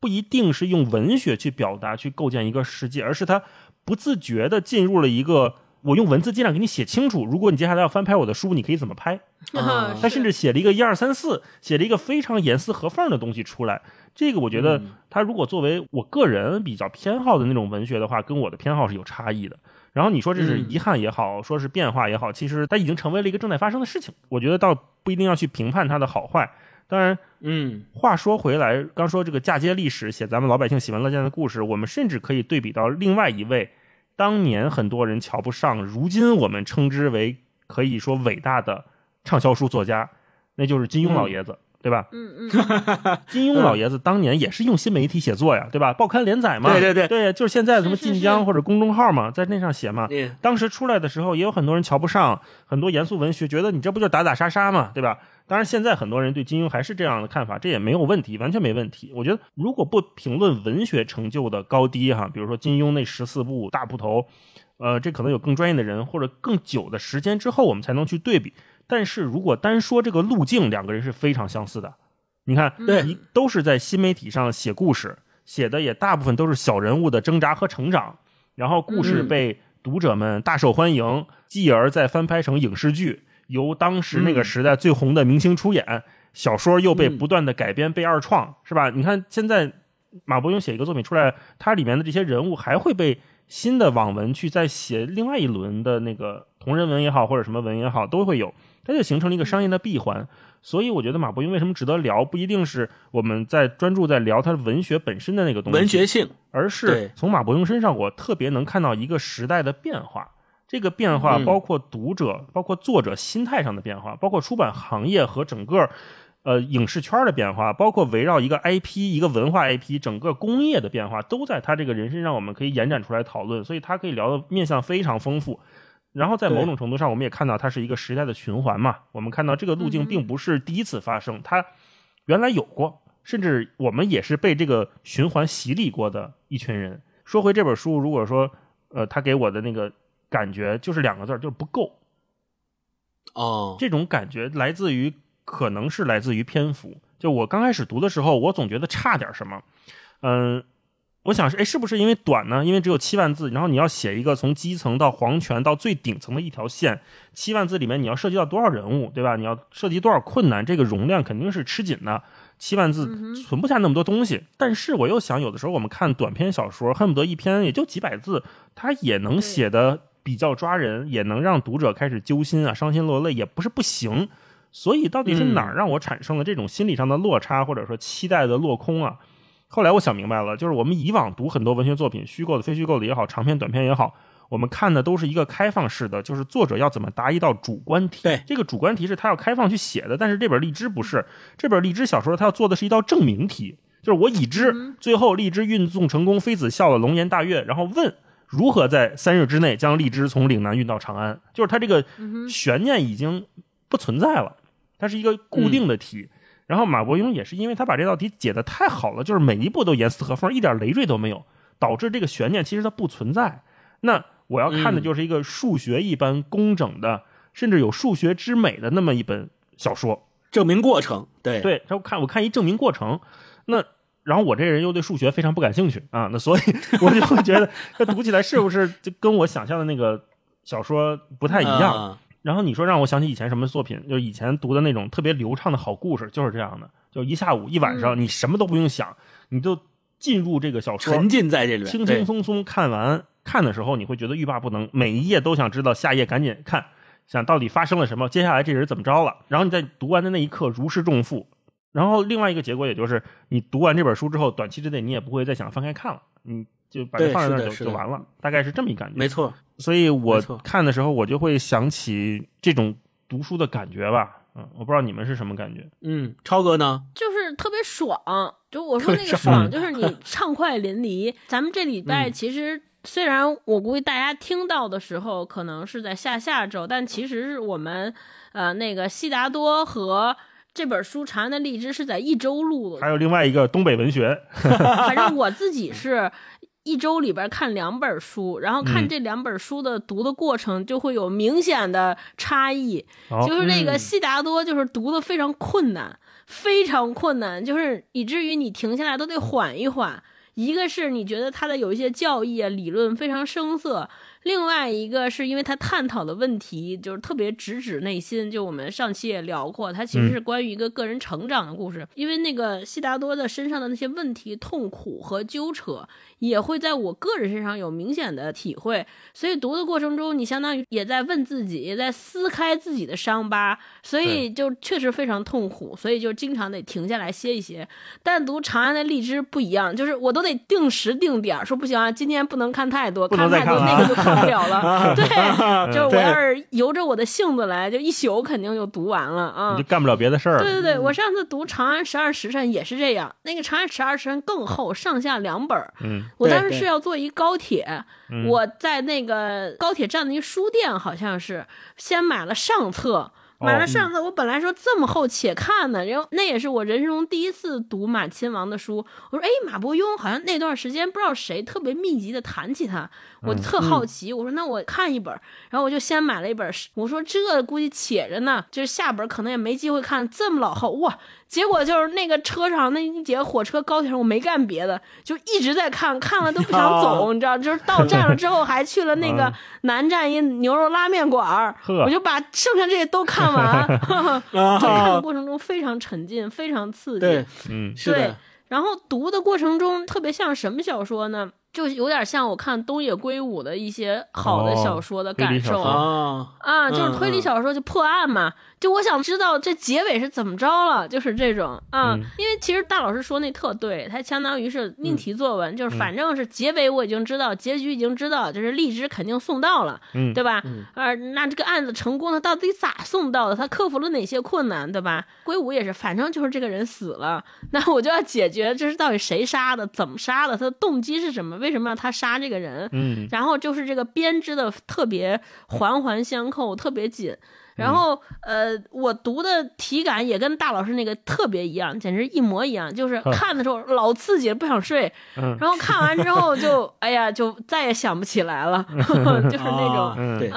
不一定是用文学去表达、去构建一个世界，而是他不自觉的进入了一个我用文字尽量给你写清楚，如果你接下来要翻拍我的书，你可以怎么拍？(laughs) 啊他甚至写了一个一二三四，写了一个非常严丝合缝的东西出来。这个我觉得嗯，他如果作为我个人比较偏好的那种文学的话，跟我的偏好是有差异的。然后你说这是嗯遗憾也好，说是变化也好，其实它已经成为了一个正在发生的事情。我觉得倒不一定要去评判它的好坏。当然，嗯话说回来，刚说这个嫁接历史，写咱们老百姓喜闻乐见的故事，我们甚至可以对比到另外一位，当年很多人瞧不上，如今我们称之为可以说伟大的畅销书作家，那就是金庸老爷子，对吧？嗯嗯，(laughs) 金庸老爷子当年也是用新媒体写作呀，对吧？报刊连载嘛，对对对对，就是现在什么晋江或者公众号嘛，在那上写嘛。嗯当时出来的时候，也有很多人瞧不上，很多严肃文学觉得你这不就是打打杀杀嘛，对吧？当然，现在很多人对金庸还是这样的看法，这也没有问题，完全没问题。我觉得，如果不评论文学成就的高低哈，比如说金庸那十四部大部头，呃，这可能有更专业的人或者更久的时间之后，我们才能去对比。但是如果单说这个路径，两个人是非常相似的。你看，对。都是在新媒体上写故事，写的也大部分都是小人物的挣扎和成长，然后故事嗯。被读者们大受欢迎，继而再翻拍成影视剧，由当时那个嗯。时代最红的明星出演，小说又被嗯。不断的改编、被二创，是吧？你看现在马伯庸写一个作品出来，它里面的这些人物还会被新的网文去再写另外一轮的那个同人文也好，或者什么文也好，都会有，它就形成了一个商业的闭环。所以我觉得马伯庸为什么值得聊，不一定是我们在专注在聊他文学本身的那个东西，文学性，而是从马伯庸身上，我特别能看到一个时代的变化。这个变化嗯包括读者、包括作者心态上的变化，包括出版行业和整个呃影视圈的变化，包括围绕一个 IP、一个文化 IP 整个工业的变化，都在他这个人身上，我们可以延展出来讨论。所以他可以聊的面向非常丰富。然后在某种程度上，我们也看到它是一个时代的循环嘛。我们看到这个路径嗯并不是第一次发生，它原来有过，甚至我们也是被这个循环洗礼过的一群人。说回这本书，如果说呃，他给我的那个感觉就是两个字儿，就是不够。哦，这种感觉来自于，可能是来自于篇幅。就我刚开始读的时候，我总觉得差点什么。嗯，我想是，哎，是不是因为短呢？因为只有七万字，然后你要写一个从基层到皇权到最顶层的一条线，七万字里面你要涉及到多少人物，对吧？你要涉及多少困难，这个容量肯定是吃紧的。七万字存不下那么多东西，但是我又想，有的时候我们看短篇小说，恨不得一篇也就几百字，它也能写的比较抓人，也能让读者开始揪心啊、伤心落泪，也不是不行。所以到底是哪儿让我产生了这种心理上的落差，或者说期待的落空啊？后来我想明白了，就是我们以往读很多文学作品，虚构的、非虚构的也好，长篇、短篇也好，我们看的都是一个开放式的，就是作者要怎么答一道主观题。对这个主观题是他要开放去写的，但是这本荔枝不是，这本荔枝小说他要做的是一道证明题，就是我已知嗯最后荔枝运送成功，妃子笑了，龙颜大悦，然后问如何在三日之内将荔枝从岭南运到长安，就是他这个悬念已经不存在了，它是一个固定的题。然后马伯庸也是因为他把这道题解得太好了，就是每一步都严丝合缝，一点累赘都没有，导致这个悬念其实它不存在。那我要看的就是一个数学一般工整的，甚至有数学之美的那么一本小说。证明过程，对，对，然后看我看一证明过程，那然后我这人又对数学非常不感兴趣啊，那所以 (laughs) 我就会觉得，他读起来是不是就跟我想象的那个小说不太一样？啊然后你说让我想起以前什么作品，就是以前读的那种特别流畅的好故事，就是这样的，就一下午一晚上，你什么都不用想，你就进入这个小说，沉浸在这里面，轻轻松松看完。看的时候你会觉得欲罢不能，每一页都想知道下页赶紧看，想到底发生了什么，接下来这人怎么着了。然后你在读完的那一刻如释重负。然后另外一个结果也就是，你读完这本书之后，短期之内你也不会再想翻开看了，你就把它放在那就就完了，大概是这么一感觉。没错，所以我看的时候，我就会想起这种读书的感觉吧。嗯，我不知道你们是什么感觉。嗯，超哥呢？就是特别爽。就我 (laughs) 说那个爽爽，就是你 (laughs) 畅快淋漓。咱们这礼拜嗯其实虽然我估计大家听到的时候可能是在下下周，但其实是我们呃那个悉达多和。这本书《长安的荔枝》是在一周录的，还有另外一个东北文学，反正我自己是一周里边看两本书，然后看嗯这两本书的读的过程就会有明显的差异。哦就是那个嗯悉达多，就是读的非常困难，非常困难，就是以至于你停下来都得缓一缓。一个是你觉得他的有一些教义啊、理论非常生涩，另外一个是因为他探讨的问题就是特别直指内心。就我们上期也聊过，他其实是关于一个个人成长的故事。因为那个悉达多的身上的那些问题、痛苦和纠扯，也会在我个人身上有明显的体会。所以读的过程中，你相当于也在问自己，也在撕开自己的伤疤，所以就确实非常痛苦，所以就经常得停下来歇一歇。但读《长安的荔枝》不一样，就是我都得定时定点儿，说不行啊，今天不能看太多，看太多那个就看不了了。(laughs) (laughs) 对，就是我要是由着我的性子来，就一宿肯定就读完了啊。你就干不了别的事儿。对对对，我上次读《长安十二时辰》也是这样，那个《长安十二时辰》更厚，上下两本儿。嗯，我当时是要坐一高铁，嗯我在那个高铁站的一书店，好像是先买了上册。买了上册，我本来说这么厚且看呢，然后那也是我人生中第一次读马亲王的书。我说，哎，马伯庸好像那段时间不知道谁特别密集的谈起他，我特好奇。我说，那我看一本，然后我就先买了一本。我说这估计且着呢，就是下本可能也没机会看，这么老厚哇！结果就是那个车上那一节火车高铁上，我没干别的，就一直在看，看了都不想走，你知道？就是到站了之后，还去了那个南站一牛肉拉面馆儿，我就把剩下这些都看完。(laughs) 啊就看的过程中非常沉浸，非常刺对激。，嗯对是的，然后读的过程中特别像什么小说呢？就有点像我看东野圭吾的一些好的小说的感受。啊，啊，就是推理嗯嗯小说就破案嘛，就我想知道这结尾是怎么着了，就是这种啊，嗯因为其实大老师说那特对，他相当于是命题作文，就是嗯反正是结尾我已经知道，结局已经知道，就是荔枝肯定送到了，嗯，对吧？嗯呃，那这个案子成功了，到底咋送到的？他克服了哪些困难，对吧？圭吾也是，反正就是这个人死了，那我就要解决这是到底谁杀的，怎么杀的，他的动机是什么，为什么要他杀这个人？嗯然后就是这个编织的特别环环相扣，特别紧。然后，呃，我读的体感也跟大老师那个特别一样，简直一模一样。就是看的时候老刺激，不想睡。嗯然后看完之后就，哎呀，就再也想不起来了，(laughs) 就是那种啊，嗯对，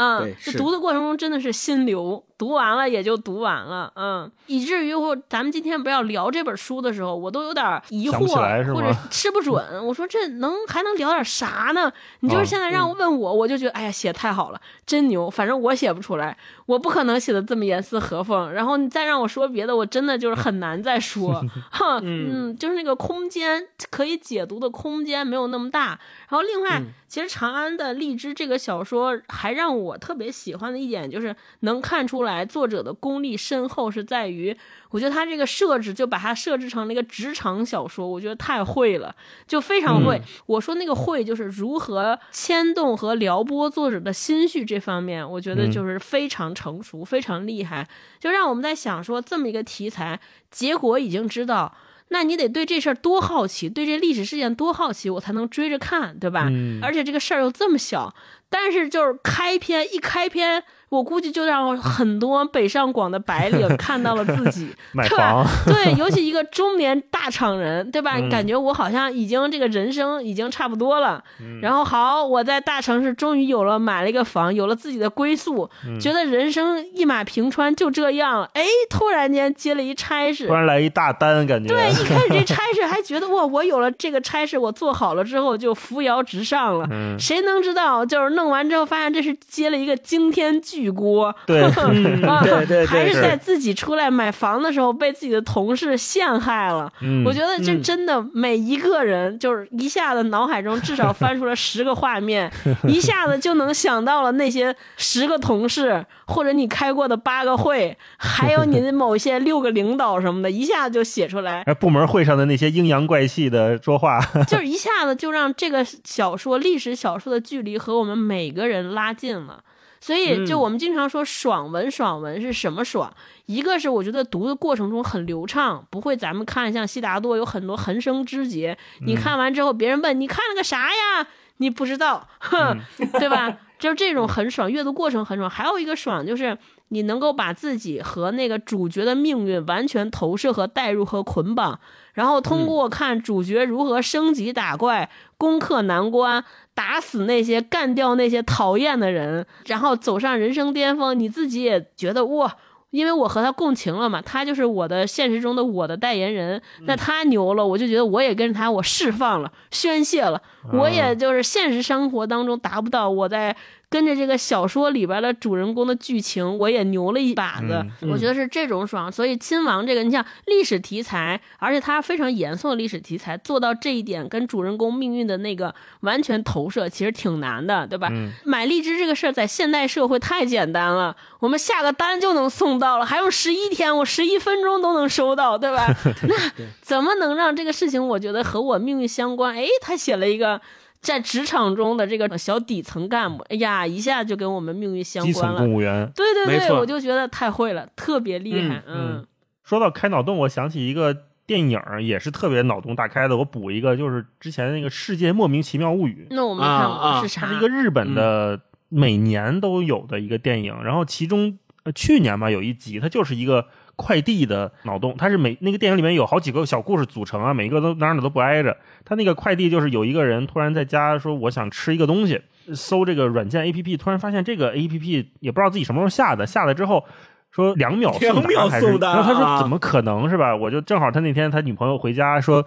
就读的过程中真的是心流，读完了也就读完了，嗯，以至于我咱们今天不要聊这本书的时候，我都有点疑惑或者吃不准。我说这能还能聊点啥呢？你就是哦现在让我问我，我就觉得哎呀写太好了，真牛。反正我写不出来，我不可能写的这么严丝合缝。然后你再让我说别的，我真的就是很难再说。哼，(laughs) 嗯，就是那个空间可以解读的空间没有那么大。然后另外，嗯其实长安的荔枝这个小说还让我特别喜欢的一点，就是能看出来作者的功力深厚，是在于我觉得他这个设置就把它设置成了一个职场小说，我觉得太会了，就非常会。我说那个会就是如何牵动和撩拨作者的心绪这方面，我觉得就是非常成熟，非常厉害，就让我们在想说这么一个题材，结果已经知道。那你得对这事儿多好奇，对这历史事件多好奇，我才能追着看，对吧？嗯而且这个事儿又这么小，但是就是开篇一开篇，我估计就让很多北上广的白领 (laughs) 看到了自己买对吧房，对，尤其一个中年大厂人，对吧？嗯感觉我好像已经这个人生已经差不多了。嗯然后好，我在大城市终于有了买了一个房，有了自己的归宿，嗯觉得人生一马平川，就这样了。哎，突然间接了一差事突，然来一大单，感觉对，一开始这差事还觉得哇，我有了这个差事，我做好了之后就扶摇直上了。嗯谁能知道，就是弄完之后发现这是接了一个惊天巨锅。对 (laughs) 嗯啊，对对对，还是在自己出来买房的时候被自己的同事陷害了。嗯我觉得这嗯真的每一个人就是一下子脑海中至少翻出了十个画面，(laughs) 一下子就能想到了那些十个同事，或者你开过的八个会，还有你的某些六个领导什么的，一下子就写出来，(laughs) 哎部门会上的那些阴阳怪气的说话，就是一下子就让这个小说历史小说的距离和我们每个人拉近了。所以，就嗯我们经常说爽文，爽文是什么爽？一个是我觉得读的过程中很流畅，不会咱们看像悉达多有很多横生枝节，你看完之后别人问你看了个啥呀，你不知道，哼，对吧？就是这种很爽，阅读过程很爽。还有一个爽就是你能够把自己和那个主角的命运完全投射和代入和捆绑，然后通过看主角如何升级打怪、攻克难关、打死那些、干掉那些讨厌的人，然后走上人生巅峰，你自己也觉得哇。因为我和他共情了嘛，他就是我的现实中的我的代言人，那他牛了，我就觉得我也跟着他，我释放了、宣泄了，我也就是现实生活当中达不到，我在跟着这个小说里边的主人公的剧情，我也牛了一把子。嗯我觉得是这种爽。所以亲王这个，你像历史题材，而且它非常严肃的历史题材，做到这一点跟主人公命运的那个完全投射，其实挺难的，对吧？嗯买荔枝这个事儿在现代社会太简单了，我们下个单就能送到了，还用十一天，我十一分钟都能收到，对吧？(laughs) 那怎么能让这个事情我觉得和我命运相关？哎，他写了一个。在职场中的这个小底层干部，哎呀，一下就跟我们命运相关了。层公务员。对对对，我就觉得太会了，特别厉害。嗯嗯说到开脑洞，我想起一个电影，也是特别脑洞大开的。我补一个，就是之前那个《世界莫名其妙物语》，那我没看过、是啥？它是一个日本的每年都有的一个电影，然后其中呃去年吧有一集，它就是一个快递的脑洞，它是每那个电影里面有好几个小故事组成啊，每一个都哪哪都不挨着。它那个快递就是有一个人突然在家说我想吃一个东西，搜这个软件 A P P，突然发现这个 A P P 也不知道自己什么时候下的，下了之后。说两秒送两秒？送达然后他说啊怎么可能是吧？我就正好他那天他女朋友回家说，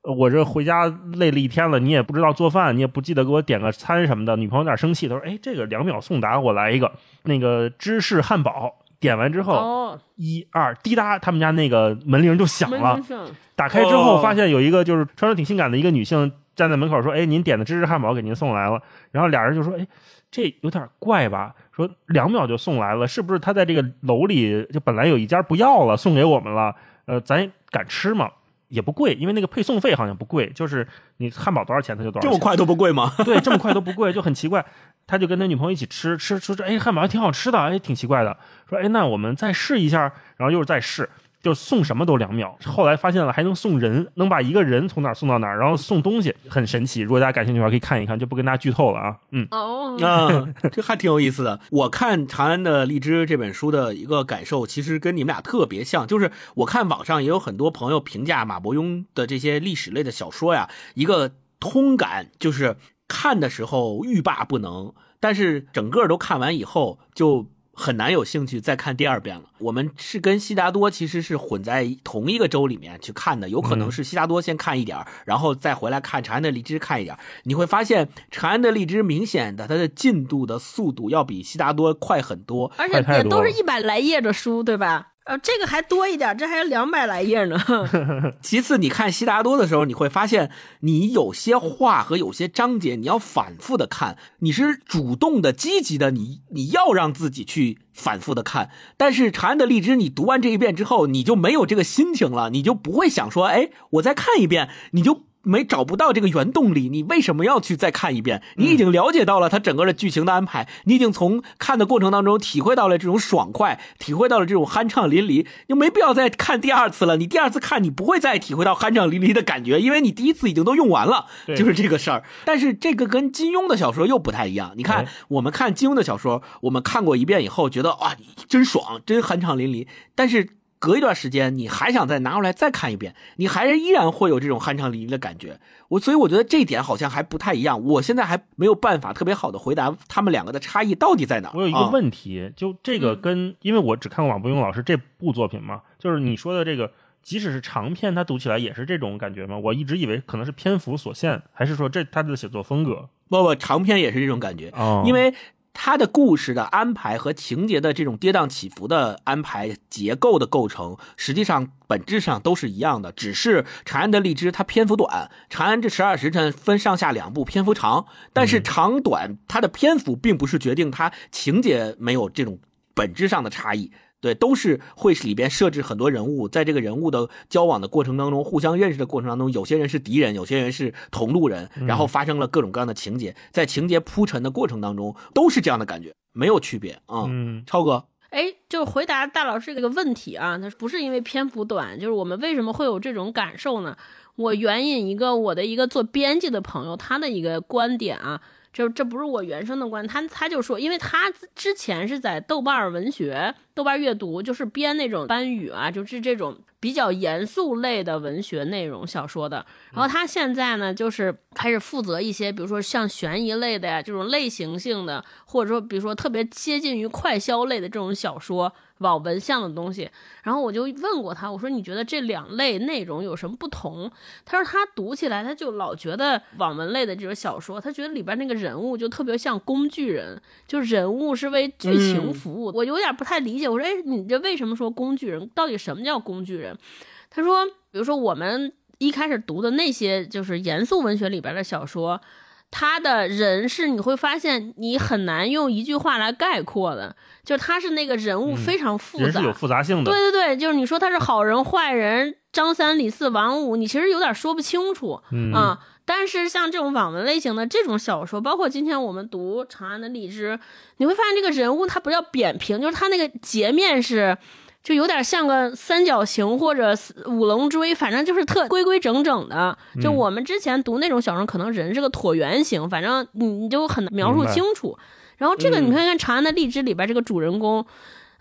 呃我这回家累了一天了，你也不知道做饭，你也不记得给我点个餐什么的。女朋友有点生气，他说：“哎，这个两秒送达，我来一个那个芝士汉堡。”点完之后，哦，一二滴答，他们家那个门铃就响了打开之后，哦发现有一个就是穿着挺性感的一个女性站在门口说：“哎，您点的芝士汉堡给您送来了。”然后俩人就说：“哎，这有点怪吧？说两秒就送来了，是不是他在这个楼里就本来有一家不要了，送给我们了？呃，咱敢吃吗？也不贵，因为那个配送费好像不贵，就是你汉堡多少钱他就多少钱。这么快都不贵吗？对，这么快都不贵，就很奇怪。他就跟他女朋友一起吃，吃吃着，哎，汉堡还挺好吃的，哎，挺奇怪的。说，哎，那我们再试一下，然后又是再试，就送什么都两秒。后来发现了还能送人，能把一个人从哪儿送到哪儿，然后送东西，很神奇。如果大家感兴趣的话，可以看一看，就不跟大家剧透了啊。嗯，哦，啊，这还挺有意思的。我看《长安的荔枝》这本书的一个感受，其实跟你们俩特别像。就是我看网上也有很多朋友评价马伯庸的这些历史类的小说呀，一个通感就是看的时候欲罢不能，但是整个都看完以后就。很难有兴趣再看第二遍了。我们是跟悉达多其实是混在同一个州里面去看的，有可能是悉达多先看一点儿，然后再回来看长安的荔枝看一点儿。你会发现长安的荔枝明显的它的进度的速度要比悉达多快很多。而且也都是一百来页的书，对吧？呃，这个还多一点，这还有两百来页呢。(laughs) (laughs) 其次，你看悉达多的时候，你会发现你有些话和有些章节你要反复的看，你是主动的、积极的，你你要让自己去反复的看。但是长安的荔枝，你读完这一遍之后，你就没有这个心情了，你就不会想说，哎，我再看一遍，你就。没找不到这个原动力，你为什么要去再看一遍？你已经了解到了它整个的剧情的安排，你已经从看的过程当中体会到了这种爽快，体会到了这种酣畅淋漓，就没必要再看第二次了。你第二次看，你不会再体会到酣畅淋漓的感觉，因为你第一次已经都用完了，就是这个事儿。但是这个跟金庸的小说又不太一样。你看哎，我们看金庸的小说，我们看过一遍以后，觉得哇，真爽，真酣畅淋漓。但是隔一段时间，你还想再拿出来再看一遍，你还是依然会有这种酣畅淋漓的感觉。我所以我觉得这一点好像还不太一样。我现在还没有办法特别好的回答他们两个的差异到底在哪。我有一个啊问题，就这个跟，因为我只看过马伯庸老师这部作品嘛，就是你说的这个，即使是长篇，它读起来也是这种感觉吗？我一直以为可能是篇幅所限，还是说这他的写作风格？不不，长篇也是这种感觉。哦因为他的故事的安排和情节的这种跌宕起伏的安排结构的构成，实际上本质上都是一样的，只是《长安的荔枝》它篇幅短，《长安这十二时辰》分上下两部，篇幅长，但是长短它的篇幅并不是决定它情节没有这种本质上的差异。对，都是会里边设置很多人物，在这个人物的交往的过程当中，互相认识的过程当中，有些人是敌人，有些人是同路人，然后发生了各种各样的情节，在情节铺陈的过程当中，都是这样的感觉，没有区别啊。嗯超哥，哎，就回答大老师这个问题啊，他不是因为篇幅短，就是我们为什么会有这种感受呢？我援引一个我的一个做编辑的朋友他的一个观点啊，这这不是我原生的观，他他就说，因为他之前是在豆瓣儿文学、豆瓣儿阅读，就是编那种班语啊，就是这种比较严肃类的文学内容小说的。然后他现在呢，就是开始负责一些，比如说像悬疑类的呀，这种类型性的，或者说比如说特别接近于快消类的这种小说。网文像的东西，然后我就问过他，我说你觉得这两类内容有什么不同？他说他读起来他就老觉得网文类的这种小说，他觉得里边那个人物就特别像工具人，就人物是为剧情服务。我有点不太理解，我说哎，你这为什么说工具人？到底什么叫工具人？他说，比如说我们一开始读的那些就是严肃文学里边的小说。他的人是你会发现你很难用一句话来概括的，就是他是那个人物非常复杂，人是有复杂性的。对对对，就是你说他是好人坏人，张三李四王五，你其实有点说不清楚嗯啊。但是像这种网文类型的这种小说，包括今天我们读《长安的荔枝》，你会发现这个人物他不叫扁平，就是他那个截面是。就有点像个三角形或者五棱锥，反正就是特规规整整的。就我们之前读那种小说，可能人是个椭圆形，反正你你就很难描述清楚。然后这个你看看《长安的荔枝》里边这个主人公，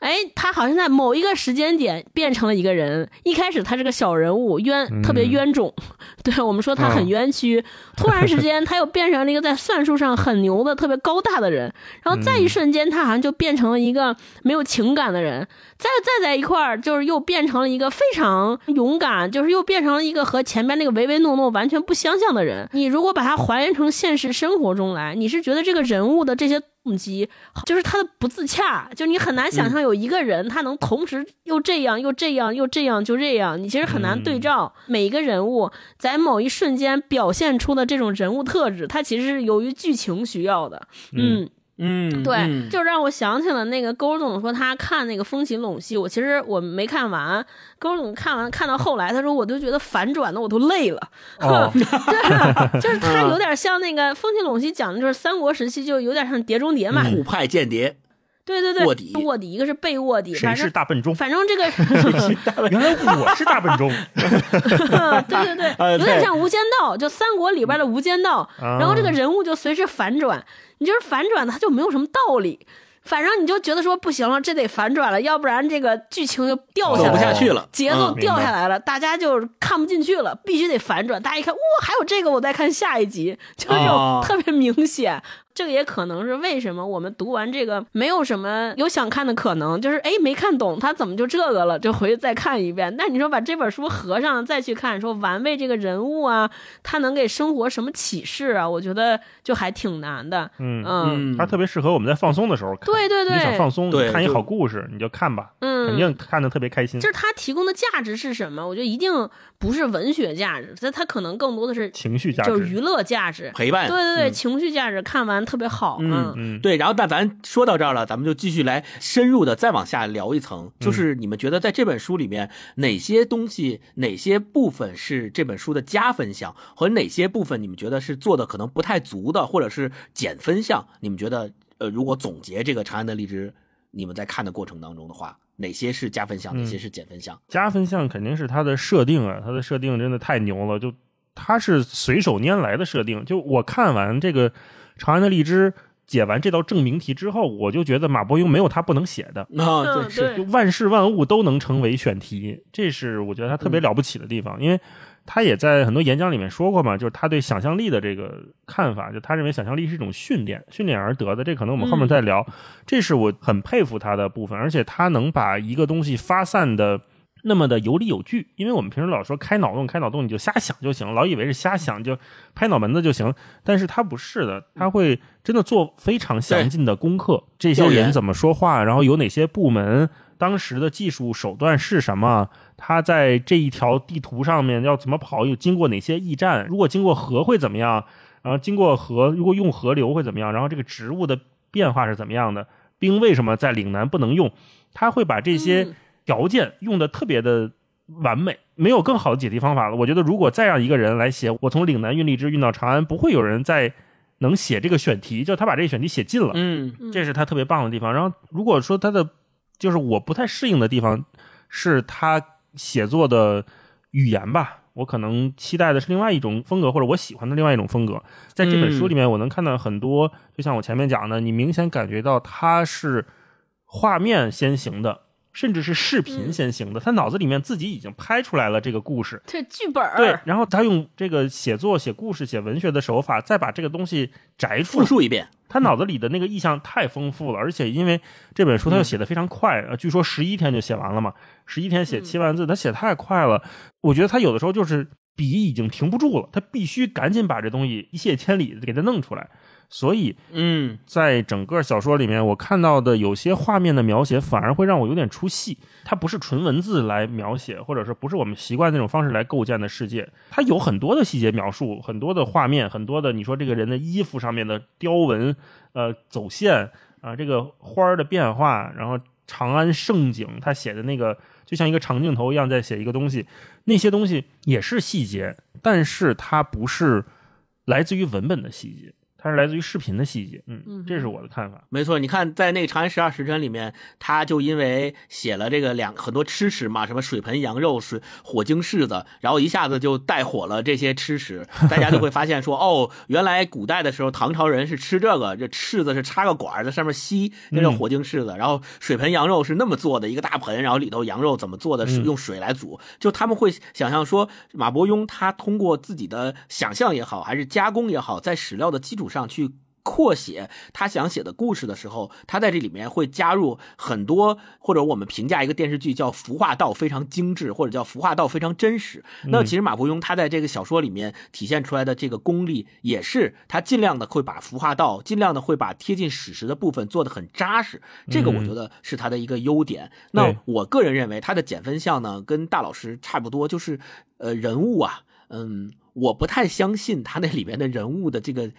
哎，他好像在某一个时间点变成了一个人。一开始他是个小人物，冤特别冤种，(laughs) 对我们说他很冤屈。突然时间他又变成了一个在算术上很牛的、特别高大的人。然后再一瞬间，他好像就变成了一个没有情感的人。再再在一块儿，就是又变成了一个非常勇敢，就是又变成了一个和前面那个唯唯诺诺完全不相像的人。你如果把它还原成现实生活中来，你是觉得这个人物的这些动机，就是他的不自洽，就你很难想象有一个人他能同时又这样又这样又这样就这样，你其实很难对照。每一个人物在某一瞬间表现出的这种人物特质，他其实是由于剧情需要的，嗯。嗯，对，嗯就让我想起了那个勾总说他看那个《风起陇西》，我其实我没看完。勾总看完看到后来，他说我都觉得反转的我都累了。哦 (laughs) 对，就是他有点像那个《风起陇西》讲的就是三国时期，就有点像《碟中谍》嘛。虎派间谍，对对对，卧底卧底，一个是被卧底，谁是反正大笨钟？反正这个，(laughs) 原来我是大笨钟。对 (laughs) 对对，呃 (laughs) 有点像《无间道》，就三国里边的《无间道》，啊然后这个人物就随时反转，你就是反转，他就没有什么道理。反正你就觉得说不行了，这得反转了，要不然这个剧情就掉下来了，不下去了，节奏嗯掉下来了，大家就看不进去了，必须得反转。大家一看，哇，还有这个，我再看下一集，就是这种哦特别明显。这个也可能是为什么我们读完这个没有什么有想看的可能，就是哎没看懂他怎么就这个了，就回去再看一遍。但你说把这本书合上再去看，说玩味这个人物啊，他能给生活什么启示啊？我觉得就还挺难的。嗯嗯，嗯，它特别适合我们在放松的时候看。对对对你想放松，看一好故事，你就看吧，嗯，肯定看的特别开心就。是它提供的价值是什么？我觉得一定不是文学价值，它它可能更多的是情绪价值，就是娱乐价值。陪伴，对对对，嗯情绪价值，看完的特别好，嗯嗯，对，然后那咱说到这儿了，咱们就继续来深入的再往下聊一层，就是你们觉得在这本书里面哪些东西、哪些部分是这本书的加分项，和哪些部分你们觉得是做的可能不太足的，或者是减分项？你们觉得，呃，如果总结这个《长安的荔枝》，你们在看的过程当中的话，哪些是加分项，哪些是减分项？加分项肯定是它的设定啊，它的设定真的太牛了，就它是随手拈来的设定。就我看完这个《长安的荔枝》解完这道证明题之后，我就觉得马伯庸没有他不能写的，啊，嗯对，是，就万事万物都能成为选题，这是我觉得他特别了不起的地方，因为他也在很多演讲里面说过嘛，就是他对想象力的这个看法，就他认为想象力是一种训练，训练而得的，这可能我们后面再聊，这是我很佩服他的部分，而且他能把一个东西发散的。那么的有理有据，因为我们平时老说开脑洞，开脑洞你就瞎想就行，老以为是瞎想就拍脑门子就行，但是他不是的，他会真的做非常详尽的功课，这些人怎么说话，然后有哪些部门，当时的技术手段是什么，他在这一条地图上面要怎么跑，又经过哪些驿站，如果经过河会怎么样，然后经过河如果用河流会怎么样，然后这个植物的变化是怎么样的，冰为什么在岭南不能用，他会把这些嗯条件用的特别的完美，没有更好的解题方法了。我觉得如果再让一个人来写，我从岭南运荔枝运到长安，不会有人再能写这个选题，就他把这个选题写尽了。嗯这是他特别棒的地方。然后，如果说他的就是我不太适应的地方，是他写作的语言吧。我可能期待的是另外一种风格，或者我喜欢的另外一种风格。在这本书里面，我能看到很多，就像我前面讲的，你明显感觉到他是画面先行的，甚至是视频先行的。他脑子里面自己已经拍出来了这个故事，这剧本儿。对，然后他用这个写作、写故事、写文学的手法，再把这个东西摘出复述一遍，他脑子里的那个意象太丰富了，而且因为这本书他又写的非常快，呃，据说十一天就写完了嘛，十一天写七万字，他写太快了，我觉得他有的时候就是笔已经停不住了，他必须赶紧把这东西一泻千里给它弄出来，所以嗯。在整个小说里面，我看到的有些画面的描写反而会让我有点出戏。它不是纯文字来描写，或者是不是我们习惯那种方式来构建的世界，它有很多的细节描述，很多的画面，很多的你说这个人的衣服上面的雕纹，呃，走线啊、这个花儿的变化，然后长安盛景，他写的那个就像一个长镜头一样在写一个东西，那些东西也是细节，但是它不是来自于文本的细节，它是来自于视频的细节。嗯，这是我的看法。没错，你看在那个《长安十二时辰》里面，他就因为写了这个两很多吃食嘛，什么水盆羊肉、水火晶柿子，然后一下子就带火了这些吃食，大家就会发现说，(laughs) 哦，原来古代的时候唐朝人是吃这个，这柿子是插个管在上面吸，那叫火晶柿子，然后水盆羊肉是那么做的，一个大盆，然后里头羊肉怎么做的，是用水来煮，就他们会想象说，马伯庸他通过自己的想象也好，还是加工也好，在史料的基础上去。扩写他想写的故事的时候，他在这里面会加入很多，或者我们评价一个电视剧叫服化道非常精致，或者叫服化道非常真实。那其实马伯庸他在这个小说里面体现出来的这个功力，也是他尽量的会把服化道，尽量的会把贴近史实的部分做得很扎实。这个我觉得是他的一个优点。那我个人认为他的减分项呢，跟大老师差不多，就是呃人物啊，嗯，我不太相信他那里面的人物的这个。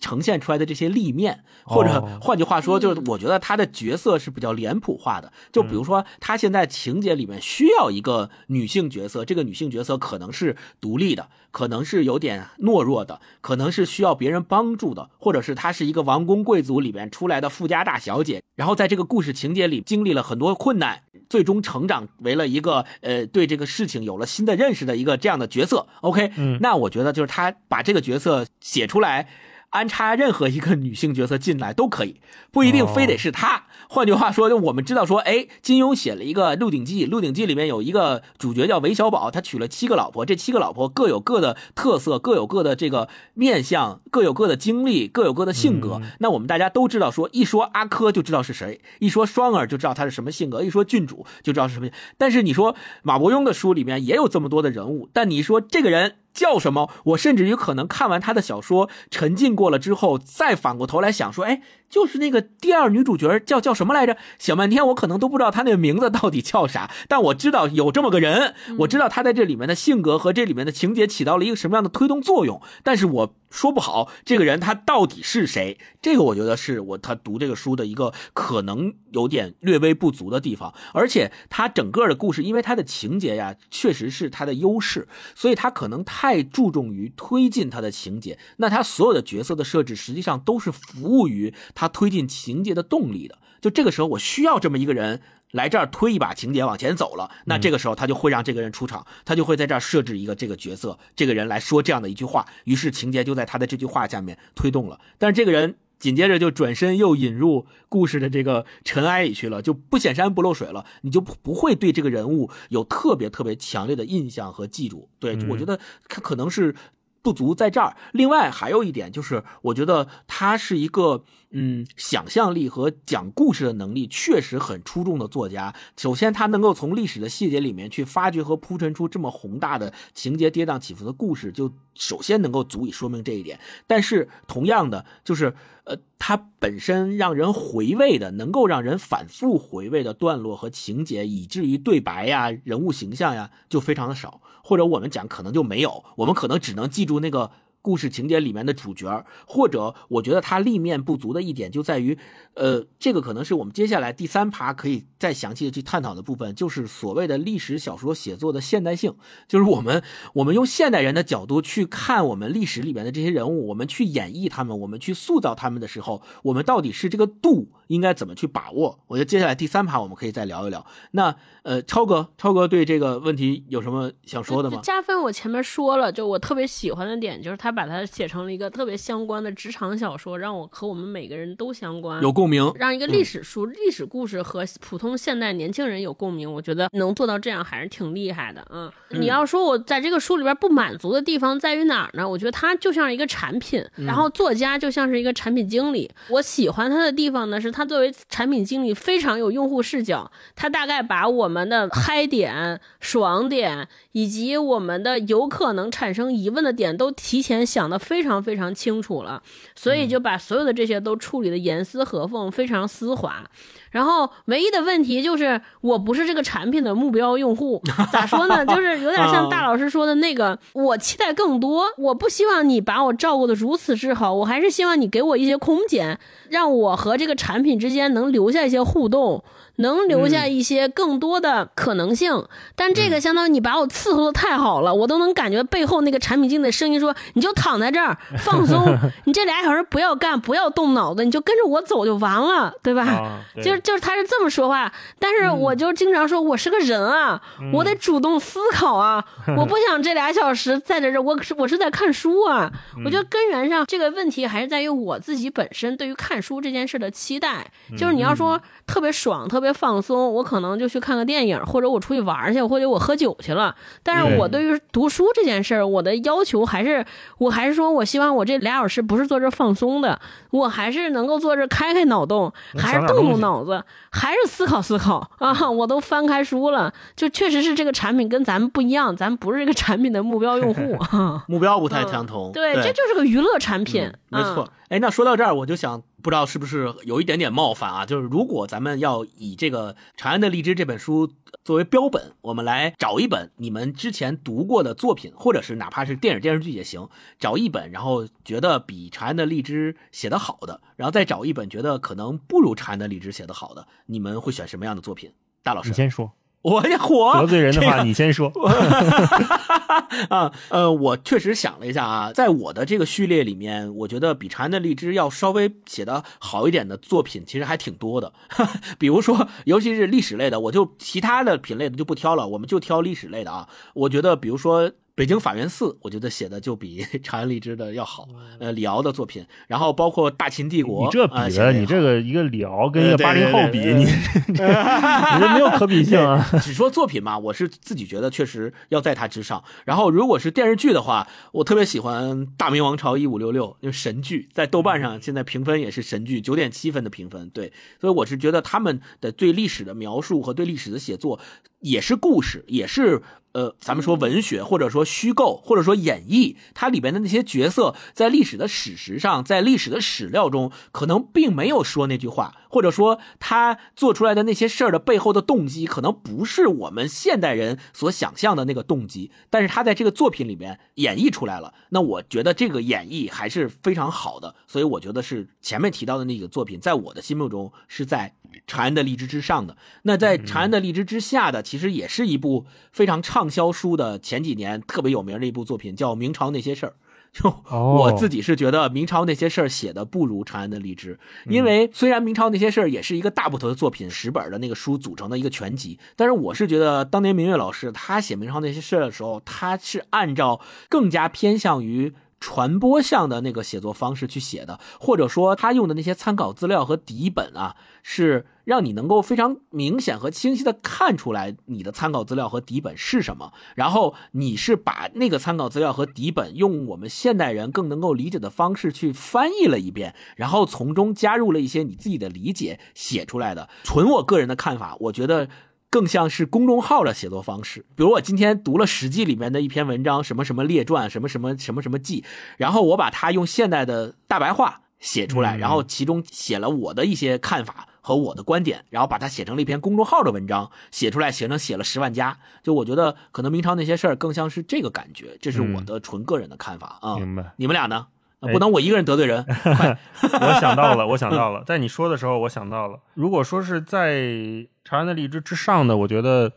呈现出来的这些立面，或者哦换句话说，就是我觉得他的角色是比较脸谱化的。就比如说，他现在情节里面需要一个女性角色，这个女性角色可能是独立的，可能是有点懦弱的，可能是需要别人帮助的，或者是她是一个王公贵族里面出来的富家大小姐，然后在这个故事情节里经历了很多困难，最终成长为了一个呃对这个事情有了新的认识的一个这样的角色。OK，嗯那我觉得就是他把这个角色写出来。安插任何一个女性角色进来都可以，不一定非得是她。换句话说，就我们知道说，哎，金庸写了一个《鹿鼎记》，《鹿鼎记》里面有一个主角叫韦小宝，他娶了七个老婆，这七个老婆各有各的特色，各有各的这个面相，各有各的经历，各有各的性格。那我们大家都知道说，一说阿珂就知道是谁，一说双儿就知道他是什么性格，一说郡主就知道是什么。但是你说马伯庸的书里面也有这么多的人物，但你说这个人。叫什么？我甚至于可能看完他的小说，沉浸过了之后，再反过头来想说，哎，就是那个第二女主角叫叫什么来着？想半天，我可能都不知道她那个名字到底叫啥，但我知道有这么个人，我知道她在这里面的性格和这里面的情节起到了一个什么样的推动作用，但是我说不好这个人他到底是谁，这个我觉得是我他读这个书的一个可能有点略微不足的地方。而且他整个的故事，因为他的情节呀，确实是他的优势，所以他可能太注重于推进他的情节。那他所有的角色的设置，实际上都是服务于他推进情节的动力的。就这个时候，我需要这么一个人。来这儿推一把情节往前走了，那这个时候他就会让这个人出场，他就会在这儿设置一个这个角色，这个人来说这样的一句话，于是情节就在他的这句话下面推动了。但是这个人紧接着就转身又引入故事的这个尘埃里去了，就不显山不漏水了，你就不会对这个人物有特别特别强烈的印象和记住。对我觉得他可能是。不足在这儿。另外还有一点就是，我觉得他是一个嗯，想象力和讲故事的能力确实很出众的作家。首先，他能够从历史的细节里面去发掘和铺陈出这么宏大的情节跌宕起伏的故事，就首先能够足以说明这一点。但是，同样的，就是呃，他本身让人回味的，能够让人反复回味的段落和情节，以至于对白呀、人物形象呀，就非常的少。或者我们讲可能就没有，我们可能只能记住那个。故事情节里面的主角，或者我觉得他立面不足的一点就在于，呃，这个可能是我们接下来第三趴可以再详细的去探讨的部分，就是所谓的历史小说写作的现代性，就是我们我们用现代人的角度去看我们历史里面的这些人物，我们去演绎他们，我们去塑造他们的时候，我们到底是这个度应该怎么去把握？我觉得接下来第三盘我们可以再聊一聊。那呃，超哥，超哥对这个问题有什么想说的吗？加分我前面说了，就我特别喜欢的点就是他。把它写成了一个特别相关的职场小说，让我和我们每个人都相关，有共鸣。让一个历史书、历史故事和普通现代年轻人有共鸣，我觉得能做到这样还是挺厉害的。嗯，你要说我在这个书里边不满足的地方在于哪儿呢？我觉得它就像一个产品，然后作家就像是一个产品经理。我喜欢他的地方呢，是他作为产品经理非常有用户视角，他大概把我们的嗨点、爽点以及我们的有可能产生疑问的点都提前。想的非常非常清楚了，所以就把所有的这些都处理的严丝合缝，非常丝滑。然后唯一的问题就是，我不是这个产品的目标用户。(laughs) 咋说呢？就是有点像大老师说的那个，我期待更多。我不希望你把我照顾的如此之好，我还是希望你给我一些空间，让我和这个产品之间能留下一些互动。能留下一些更多的可能性，但这个相当于你把我伺候的太好了，我都能感觉背后那个产品经理的声音说：“你就躺在这儿 (laughs) 放松，你这俩小时不要干，不要动脑子，你就跟着我走就完了，对吧？”就是就是他是这么说话，但是我就经常说，我是个人啊，我得主动思考啊，(laughs) 我不想这俩小时在这这，我是我是在看书啊。我觉得根源上这个问题还是在于我自己本身对于看书这件事的期待，就是你要说特别爽，特别。放松，我可能就去看个电影，或者我出去玩去，或者我喝酒去了。但是我对于读书这件事儿，我的要求还是，我还是说我希望我这俩小时不是坐这放松的，我还是能够坐这开开脑洞，还是动动脑子，还是思考思考啊！我都翻开书了，就确实是这个产品跟咱们不一样，咱不是这个产品的目标用户，(laughs) 目标不太相同。对，这就是个娱乐产品，没错。哎，那说到这儿，我就想。不知道是不是有一点点冒犯啊？就是如果咱们要以这个《长安的荔枝》这本书作为标本，我们来找一本你们之前读过的作品，或者是哪怕是电影电视剧也行，找一本，然后觉得比《长安的荔枝》写的好的，然后再找一本觉得可能不如《长安的荔枝》写的好的，你们会选什么样的作品？大老师，你先说。我也火得罪人的话，你先说。(laughs) 啊，呃，我确实想了一下啊，在我的这个序列里面，我觉得比《长安的荔枝》要稍微写的好一点的作品，其实还挺多的。(laughs) 比如说，尤其是历史类的，我就其他的品类的就不挑了，我们就挑历史类的啊。我觉得，比如说。北京法源寺，我觉得写的就比 (laughs) 长安荔枝的要好。呃，李敖的作品，然后包括大秦帝国，你这比的，你这个一个李敖跟一个八零后比，你你这没有可比性啊。(laughs) 只说作品嘛，我是自己觉得确实要在他之上。然后如果是电视剧的话，我特别喜欢《大明王朝一五六六》，就神剧，在豆瓣上现在评分也是神剧，九点七分的评分。对，所以我是觉得他们的对历史的描述和对历史的写作也是故事，也是。呃，咱们说文学，或者说虚构，或者说演绎，它里边的那些角色，在历史的史实上，在历史的史料中，可能并没有说那句话，或者说他做出来的那些事儿的背后的动机，可能不是我们现代人所想象的那个动机，但是他在这个作品里面演绎出来了。那我觉得这个演绎还是非常好的，所以我觉得是前面提到的那个作品，在我的心目中是在《长安的荔枝》之上的。那在《长安的荔枝》之下的，其实也是一部非常畅销书的，前几年特别有名的一部作品，叫《明朝那些事儿》。就哦 (laughs) 我自己是觉得明朝那些事儿写的不如长安的荔枝，因为虽然明朝那些事儿也是一个大部头的作品，十本的那个书组成的一个全集，但是我是觉得当年明月老师他写明朝那些事儿的时候，他是按照更加偏向于。传播向的那个写作方式去写的，或者说他用的那些参考资料和底本啊，是让你能够非常明显和清晰的看出来你的参考资料和底本是什么，然后你是把那个参考资料和底本用我们现代人更能够理解的方式去翻译了一遍，然后从中加入了一些你自己的理解写出来的。纯我个人的看法，我觉得。更像是公众号的写作方式，比如我今天读了《史记》里面的一篇文章，什么什么列传，什么什么什么什么记，然后我把它用现代的大白话写出来，嗯然后其中写了我的一些看法和我的观点，然后把它写成了一篇公众号的文章，写出来写成写了十万加。就我觉得可能明朝那些事儿更像是这个感觉，这是我的纯个人的看法啊。明白。你们俩呢？哎不能我一个人得罪人，(laughs) 快！(laughs) 我想到了，我想到 (laughs) 了，在你说的时候，我想到了。如果说是在《长安的荔枝》之上的，我觉得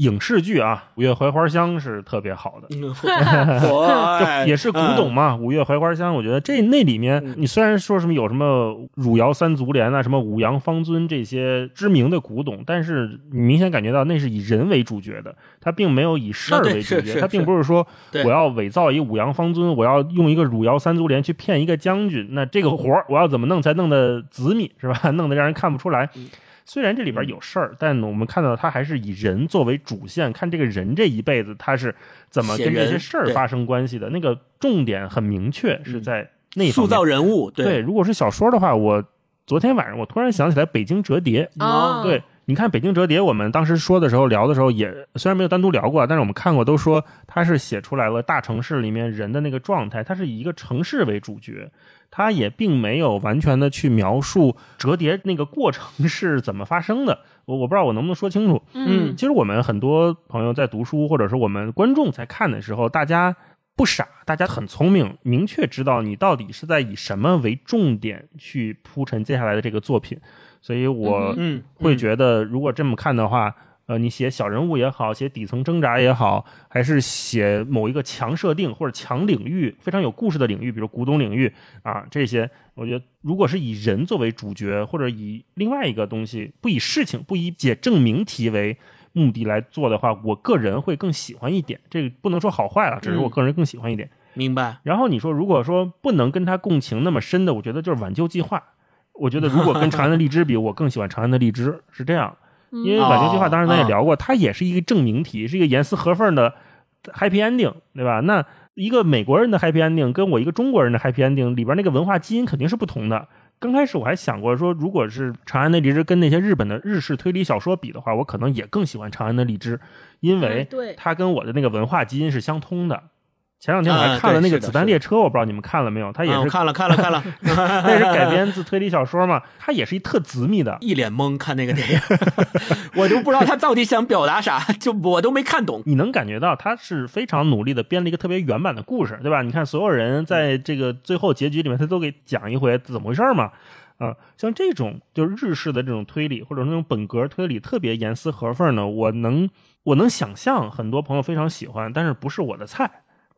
影视剧啊，《五月槐花香》是特别好的。(laughs) (laughs) 我也是古董嘛，五月槐花香》，我觉得这那里面，你虽然说什么有什么汝窑三足莲啊，什么五羊方尊这些知名的古董，但是你明显感觉到那是以人为主角的，它并没有以事儿为主角，它并不是说我要伪造一个五羊方尊，我要用一个汝窑三足莲去骗一个将军，那这个活儿我要怎么弄才弄得紫密是吧？(laughs) 弄得让人看不出来。虽然这里边有事儿，但我们看到他还是以人作为主线，看这个人这一辈子他是怎么跟这些事儿发生关系的。那个重点很明确，是在那塑造人物，对，如果是小说的话，我昨天晚上我突然想起来《北京折叠》。哦对，你看《北京折叠》，我们当时说的时候聊的时候也，虽然没有单独聊过，但是我们看过，都说它是写出来了大城市里面人的那个状态，它是以一个城市为主角，它也并没有完全的去描述折叠那个过程是怎么发生的。我我不知道我能不能说清楚。嗯其实我们很多朋友在读书，或者是我们观众在看的时候，大家不傻，大家很聪明，明确知道你到底是在以什么为重点去铺陈接下来的这个作品。所以我嗯，会觉得，如果这么看的话，呃，你写小人物也好，写底层挣扎也好，还是写某一个强设定或者强领域非常有故事的领域，比如古董领域啊，这些，我觉得如果是以人作为主角，或者以另外一个东西，不以事情、不以解证明题为目的来做的话，我个人会更喜欢一点。这个不能说好坏了，只是我个人更喜欢一点。明白。然后你说，如果说不能跟他共情那么深的，我觉得就是挽救计划。我觉得如果跟长安的荔枝比，我更喜欢长安的荔枝，是这样。嗯因为挽救计划，当时咱也哦聊过，它也是一个证明题，是一个严丝合缝的 happy ending，对吧？那一个美国人的 happy ending 跟我一个中国人的 happy ending 里边那个文化基因肯定是不同的。刚开始我还想过说，如果是长安的荔枝跟那些日本的日式推理小说比的话，我可能也更喜欢长安的荔枝，因为它跟我的那个文化基因是相通的。前两天我还啊看了那个《子弹列车》，我不知道你们看了没有？它也是嗯看了看了看了，(laughs) 那是改编自推理小说嘛，它也是一特紫密的。一脸懵看那个电影，(laughs) 我都不知道他到底想表达啥，就我都没看懂。你能感觉到他是非常努力的编了一个特别圆满的故事，对吧？你看所有人在这个最后结局里面，他都给讲一回怎么回事嘛。啊，像这种就是日式的这种推理，或者那种本格推理，特别严丝合缝呢，我能我能想象很多朋友非常喜欢，但是不是我的菜。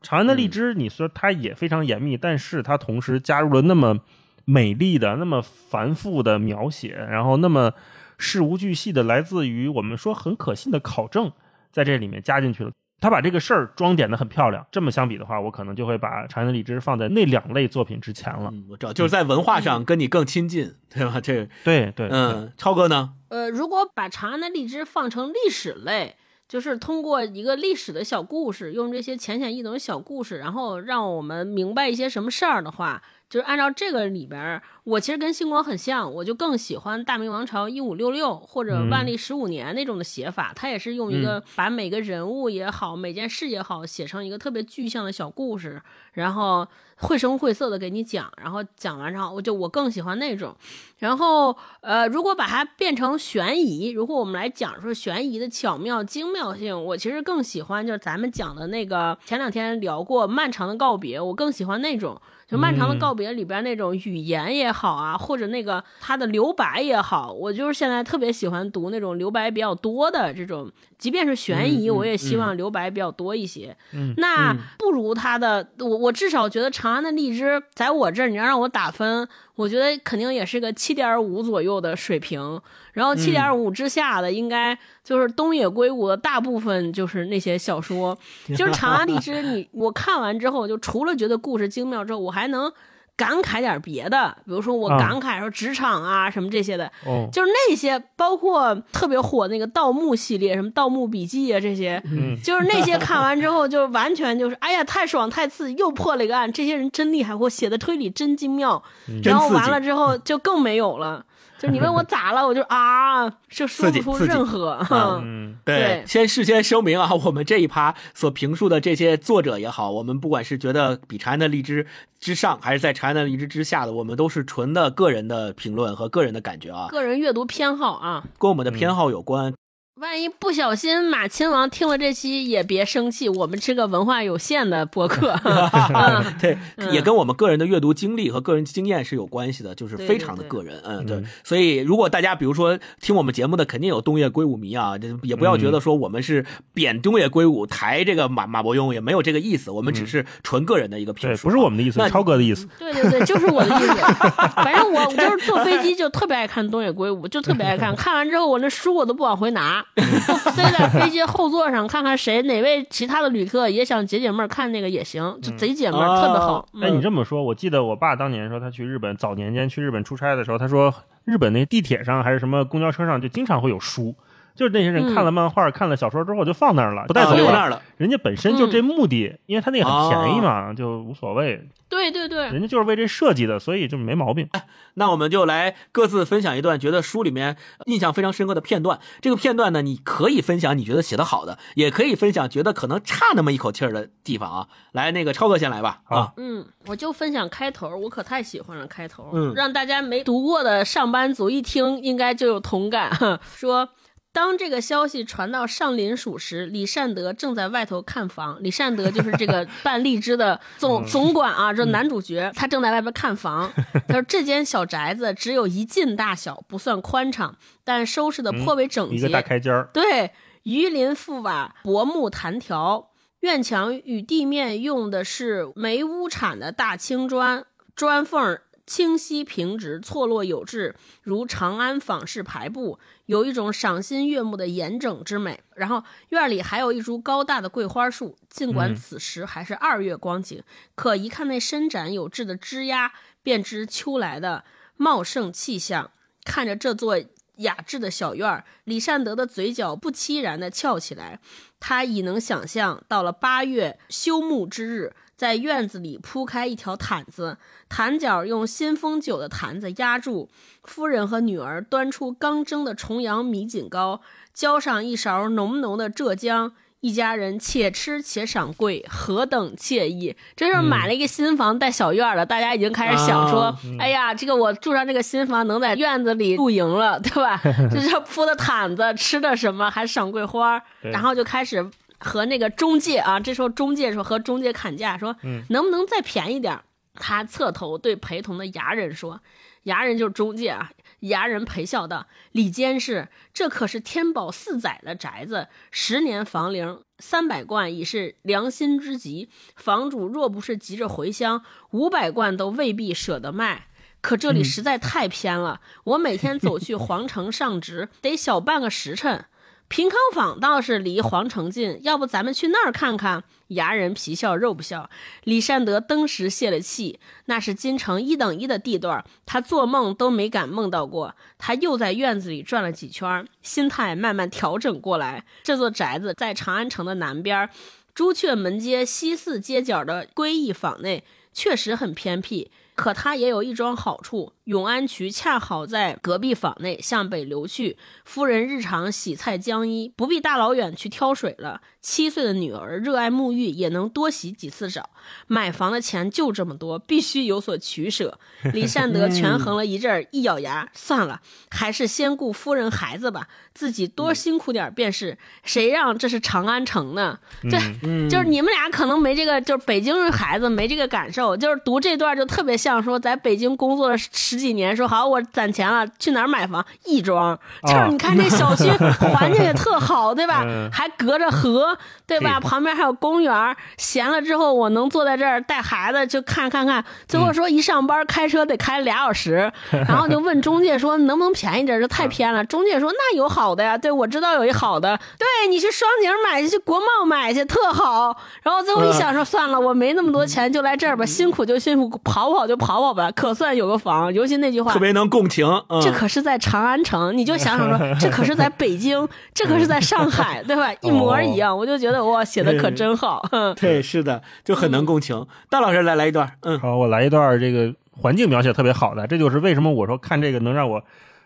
长安的荔枝，你说它也非常严密，但是它同时加入了那么美丽的、那么繁复的描写，然后那么事无巨细的来自于我们说很可信的考证，在这里面加进去了。他把这个事儿装点的很漂亮。这么相比的话，我可能就会把长安的荔枝放在那两类作品之前了。嗯，我知道，就是在文化上跟你更亲近，对吧？这，对对，嗯，超哥呢？呃，如果把长安的荔枝放成历史类，就是通过一个历史的小故事，用这些浅显易懂的小故事，然后让我们明白一些什么事儿的话，就是按照这个里边儿，我其实跟星光很像，我就更喜欢大明王朝一五六六或者万历十五年那种的写法，它也是用一个把每个人物也好，每件事也好，写成一个特别具象的小故事，然后绘声绘色的给你讲，然后讲完之后，我就我更喜欢那种。然后呃，如果把它变成悬疑，如果我们来讲说悬疑的巧妙精妙性，我其实更喜欢就是咱们讲的那个前两天聊过《漫长的告别》，我更喜欢那种。就《漫长的告别》里边那种语言也好啊，或者那个他的留白也好，我就是现在特别喜欢读那种留白比较多的这种，即便是悬疑，我也希望留白比较多一些。那不如他的，我我至少觉得《长安的荔枝》在我这儿，你要让我打分，我觉得肯定也是个七点五左右的水平。然后七点五之下的，应该就是东野圭吾的大部分就是那些小说，(laughs) 就是《长安荔枝》你，我看完之后，就除了觉得故事精妙之后，我还能感慨点别的，比如说我啊感慨说职场啊什么这些的，哦，就是那些包括特别火那个盗墓系列，什么《盗墓笔记》啊这些，嗯就是那些看完之后，就完全就是哎呀太爽太刺激，又破了一个案，这些人真厉害，我写的推理真精妙，然后完了之后就更没有了。就是你问我咋了，我就啊，就说不出任何。啊嗯对先事先声明啊，我们这一趴所评述的这些作者也好，我们不管是觉得比长安的荔枝之上，还是在长安的荔枝之下的，我们都是纯的个人的评论和个人的感觉啊，个人阅读偏好啊，跟我们的偏好有关。万一不小心马亲王听了这期也别生气，我们是个文化有限的播客。(laughs) 嗯对，嗯也跟我们个人的阅读经历和个人经验是有关系的，就是非常的对个人，嗯，对嗯。所以，如果大家比如说听我们节目的，肯定有东野圭吾迷啊，这也不要觉得说我们是贬东野圭吾、抬这个马马伯庸，也没有这个意思，我们只是纯个人的一个评对，述啊。不是我们的意思，超哥的意思。对对对，就是我的意思。(laughs) 反正我我就是坐飞机就特别爱看东野圭吾，就特别爱看。(laughs) 看完之后，我那书我都不往回拿，就塞在飞机后座上，看看谁哪位其他的旅客也想解解闷儿，看那个也行，就贼解闷儿，哦特别好。哎，你嗯这么说，我记得我爸当年说他去日本，早年间去日本出差的时候，他说日本那地铁上还是什么公交车上，就经常会有书。就是那些人看了漫画、看了小说之后就放那儿了，不带啊走那儿了。人家本身就这目的，因为他那个很便宜哦嘛，就无所谓。对对对，人家就是为这设计的，所以就没毛病。那我们就来各自分享一段觉得书里面印象非常深刻的片段。这个片段呢，你可以分享你觉得写的好的，也可以分享觉得可能差那么一口气儿的地方啊。来，那个超哥先来吧。啊，嗯，我就分享开头，我可太喜欢了开头，嗯让大家没读过的上班族一听应该就有同感。(laughs) 说，当这个消息传到上林署时，李善德正在外头看房。李善德就是这个 (laughs) 办荔枝的总总管啊，这男主角，他正在外边看房。(laughs) 他说这间小宅子只有一进大小，不算宽敞，但收拾的颇为整洁。一个大开间儿，对，鱼鳞覆瓦，薄木弹条，院墙与地面用的是煤屋产的大青砖，砖缝儿清晰平直，错落有致，如长安坊式排布，有一种赏心悦目的严整之美。然后院里还有一株高大的桂花树，尽管嗯此时还是二月光景，可一看那伸展有致的枝丫，便知秋来的茂盛气象。看着这座雅致的小院儿，李善德的嘴角不期然地翘起来。他已能想象，到了八月休沐之日，在院子里铺开一条毯子，毯角用新丰酒的坛子压住。夫人和女儿端出刚蒸的重阳米锦糕，浇上一勺浓浓的浙江。一家人且吃且赏桂，何等惬意！这是买了一个新房带小院儿的，大家已经开始想说：“啊哎呀，这个我住上这个新房，能在院子里露营了，对吧？(laughs) 这是铺的毯子，吃的什么，还赏桂花儿，(laughs) 然后就开始和那个中介啊，这时候中介说和中介砍价，说嗯能不能再便宜点儿？他侧头对陪同的牙人说：“牙人就是中介啊。”牙人陪笑道：“李监事，这可是天宝四载的宅子，十年房龄，三百贯已是良心之极。房主若不是急着回乡，五百贯都未必舍得卖。可这里实在太偏了，我每天走去皇城上职，得小半个时辰。平康坊倒是离皇城近，要不咱们去那儿看看？牙人皮笑肉不笑。李善德登时泄了气，那是京城一等一的地段，他做梦都没敢梦到过。他又在院子里转了几圈，心态慢慢调整过来。这座宅子在长安城的南边，朱雀门街西四街角的归义坊内，确实很偏僻。可他也有一桩好处，永安渠恰好在隔壁坊内，向北流去。夫人日常洗菜浆衣，不必大老远去挑水了。七岁的女儿热爱沐浴，也能多洗几次澡。买房的钱就这么多，必须有所取舍。李善德 (laughs) 权衡了一阵儿，一咬牙，算了，还是先顾夫人孩子吧，自己多辛苦点儿便是。谁让这是长安城呢？这、嗯就是你们俩可能没这个，就是北京孩子没这个感受，就是读这段就特别像说在北京工作了十几年，说好我攒钱了，去哪儿买房？亦庄，就是你看这小区 (laughs) 环境也特好，对吧？嗯还隔着河，对吧？旁边还有公园儿，闲了之后我能坐在这儿带孩子就看看看。最后说一上班开车得开俩小时，(laughs) 然后就问中介说能不能便宜点？这太偏了。中介说那有好的呀，对我知道有一好的，对你去双井买去，去国贸买去，特好。然后最后一想说算了，我没那么多钱，就来这儿吧，辛苦就辛苦，跑跑就跑跑吧，可算有个房。尤其那句话特，别能共情。嗯、这可是在长安城，你就想想说，这可是在北京，这可是在上海，(laughs) 对吧？一模一样，我就觉得哇，写的可真好。哼 (laughs) 对，是的，就很能共情。大老师来来一段，嗯，好，我来一段这个环境描写特别好的，这就是为什么我说看这个能让我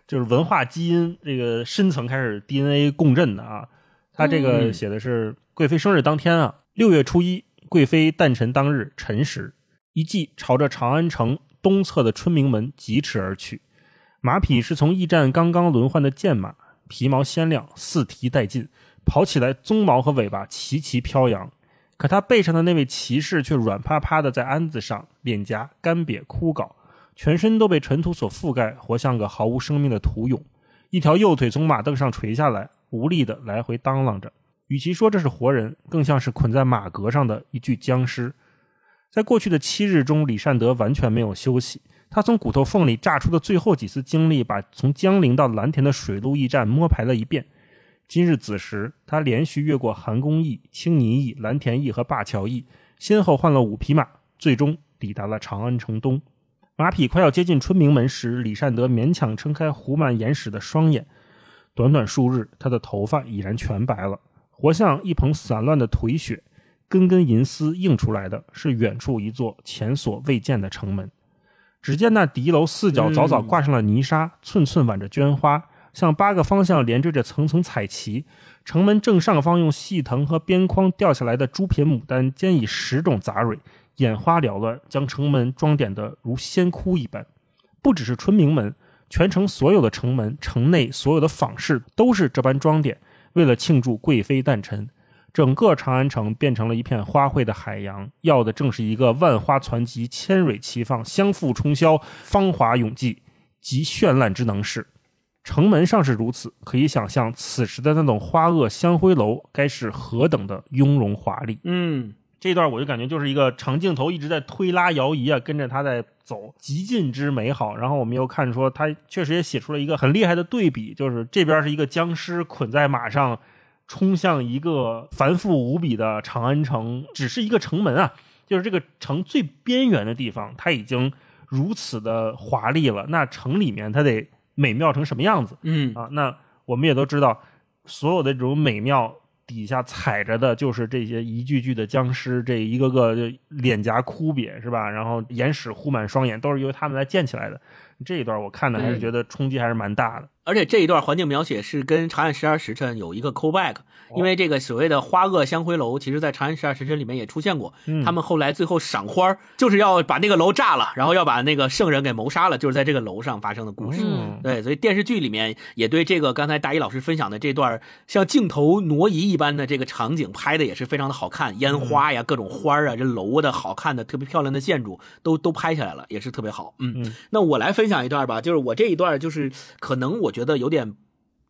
就是文化基因这个深层开始 DNA 共振的啊。他这个嗯写的是贵妃生日当天啊，六月初一，贵妃诞辰当日辰时，一骑朝着长安城东侧的春明门疾驰而去，马匹是从驿站刚刚轮换的健马，皮毛鲜亮，四蹄带劲，跑起来鬃毛和尾巴齐齐飘扬。可他背上的那位骑士却软趴趴的在鞍子上，脸颊干瘪枯槁，全身都被尘土所覆盖，活像个毫无生命的土俑。一条右腿从马凳上垂下来，无力的来回当啷着。与其说这是活人，更像是捆在马革上的一具僵尸。在过去的七日中，李善德完全没有休息。他从骨头缝里榨出的最后几丝精力，把从江陵到蓝田的水陆驿站摸排了一遍。今日子时，他连续越过韩公驿、青泥驿、蓝田驿和灞桥驿，先后换了五匹马，最终抵达了长安城东。马匹快要接近春明门时，李善德勉强撑开糊满眼屎的双眼。短短数日，他的头发已然全白了，活像一捧散乱的颓雪。根根银丝映出来的是远处一座前所未见的城门。只见那敌楼四角早早挂上了泥沙，寸寸挽着绢花，向八个方向连缀着层层彩旗。城门正上方用细藤和边框吊下来的猪品牡丹，兼以十种杂蕊，眼花缭乱，将城门装点得如仙窟一般。不只是春明门，全城所有的城门、城内所有的坊市都是这般装点，为了庆祝贵妃诞辰。整个长安城变成了一片花卉的海洋，要的正是一个万花攒集、千蕊齐放、相互冲霄、芳华永继及绚烂之能事。城门上是如此，可以想象此时的那种花萼香灰楼该是何等的雍容华丽。嗯，这段我就感觉就是一个长镜头一直在推拉摇移啊，跟着他在走，极尽之美好。然后我们又看说他确实也写出了一个很厉害的对比，就是这边是一个僵尸捆在马上，冲向一个繁复无比的长安城，只是一个城门啊，就是这个城最边缘的地方，它已经如此的华丽了。那城里面它得美妙成什么样子？嗯，啊，那我们也都知道，所有的这种美妙底下踩着的就是这些一具具的僵尸，这一个个就脸颊枯瘪是吧？然后眼屎糊满双眼，都是由他们来建起来的。这一段我看的还是嗯觉得冲击还是蛮大的。而且这一段环境描写是跟《长安十二时辰》有一个 callback，因为这个所谓的花萼香灰楼，其实在《长安十二时辰》里面也出现过。嗯他们后来最后赏花，就是要把那个楼炸了，然后要把那个圣人给谋杀了，就是在这个楼上发生的故事。嗯对，所以电视剧里面也对这个刚才大一老师分享的这段像镜头挪移一般的这个场景拍的也是非常的好看，烟花呀、各种花儿啊、这楼的好看的、特别漂亮的建筑都都拍下来了，也是特别好。嗯，嗯那我来分享一段吧，就是我这一段就是可能我觉得有点。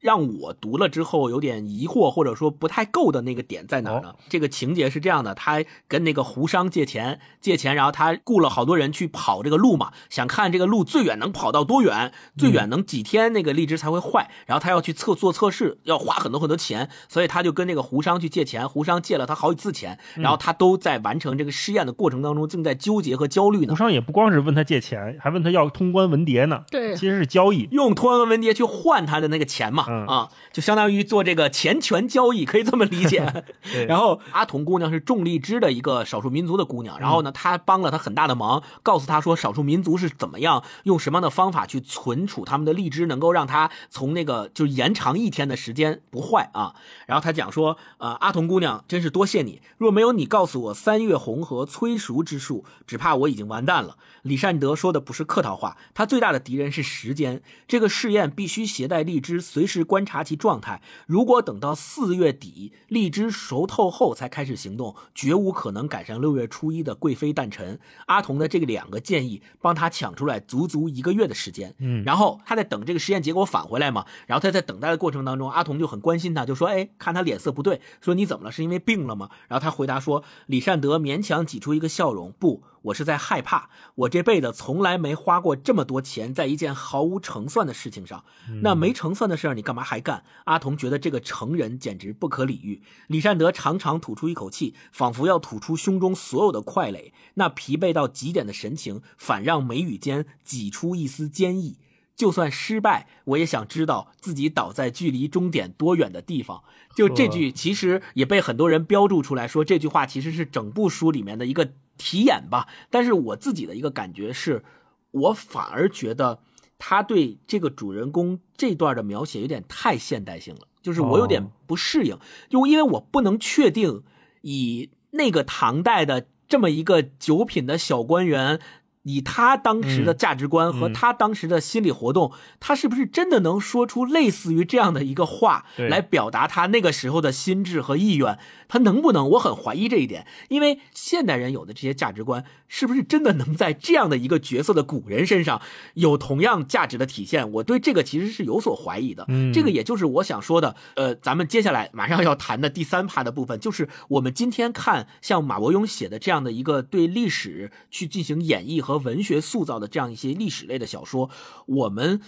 让我读了之后有点疑惑，或者说不太够的那个点在哪儿呢？这个情节是这样的：他跟那个胡商借钱，借钱，然后他雇了好多人去跑这个路嘛，想看这个路最远能跑到多远，最远能几天那个荔枝才会坏，然后他要去测做测试，要花很多很多钱，所以他就跟那个胡商去借钱，胡商借了他好几次钱，然后他都在完成这个试验的过程当中，正在纠结和焦虑呢胡。商也不光是问他借钱，还问他要通关文牒呢。对其实是交易。用通关文牒去换他的那个钱嘛，嗯啊，就相当于做这个钱权交易，可以这么理解。(laughs) 然后阿童姑娘是种荔枝的一个少数民族的姑娘，然后呢，她帮了她很大的忙，告诉她说少数民族是怎么样用什么样的方法去存储他们的荔枝，能够让它从那个就延长一天的时间不坏啊。然后她讲说，呃，阿童姑娘真是多谢你，若没有你告诉我三月红和催熟之术，只怕我已经完蛋了。李善德说的不是客套话，他最大的敌人是时间。这个试验必须携带荔枝，随时观察其状态。如果等到四月底荔枝熟透后才开始行动，绝无可能赶上六月初一的贵妃诞辰。阿童的这个两个建议帮他抢出来足足一个月的时间。嗯然后他在等这个实验结果返回来嘛，然后他在等待的过程当中，阿童就很关心他，就说：“哎，看他脸色不对，说你怎么了？是因为病了吗？”然后他回答说：“李善德勉强挤出一个笑容，不，我是在害怕。我这辈子从来没花过这么多钱在一件毫无成算的事情上。那没成算的事儿，你干嘛还干？”阿童觉得这个成人简直不可理喻。李善德长长吐出一口气，仿佛要吐出胸中所有的快垒，那疲惫到极点的神情，反让眉宇间挤出一丝坚毅。就算失败，我也想知道自己倒在距离终点多远的地方。就这句，其实也被很多人标注出来说，这句话其实是整部书里面的一个题眼吧。但是我自己的一个感觉是，我反而觉得他对这个主人公这段的描写有点太现代性了，就是我有点哦不适应，就因为我不能确定以那个唐代的这么一个九品的小官员。以他当时的价值观和嗯他当时的心理活动，他是不是真的能说出类似于这样的一个话来表达他那个时候的心智和意愿？他能不能？我很怀疑这一点，因为现代人有的这些价值观，是不是真的能在这样的一个角色的古人身上有同样价值的体现？我对这个其实是有所怀疑的。嗯这个也就是我想说的。呃，咱们接下来马上要谈的第三趴的部分，就是我们今天看像马伯庸写的这样的一个对历史去进行演绎和文学塑造的这样一些历史类的小说，我们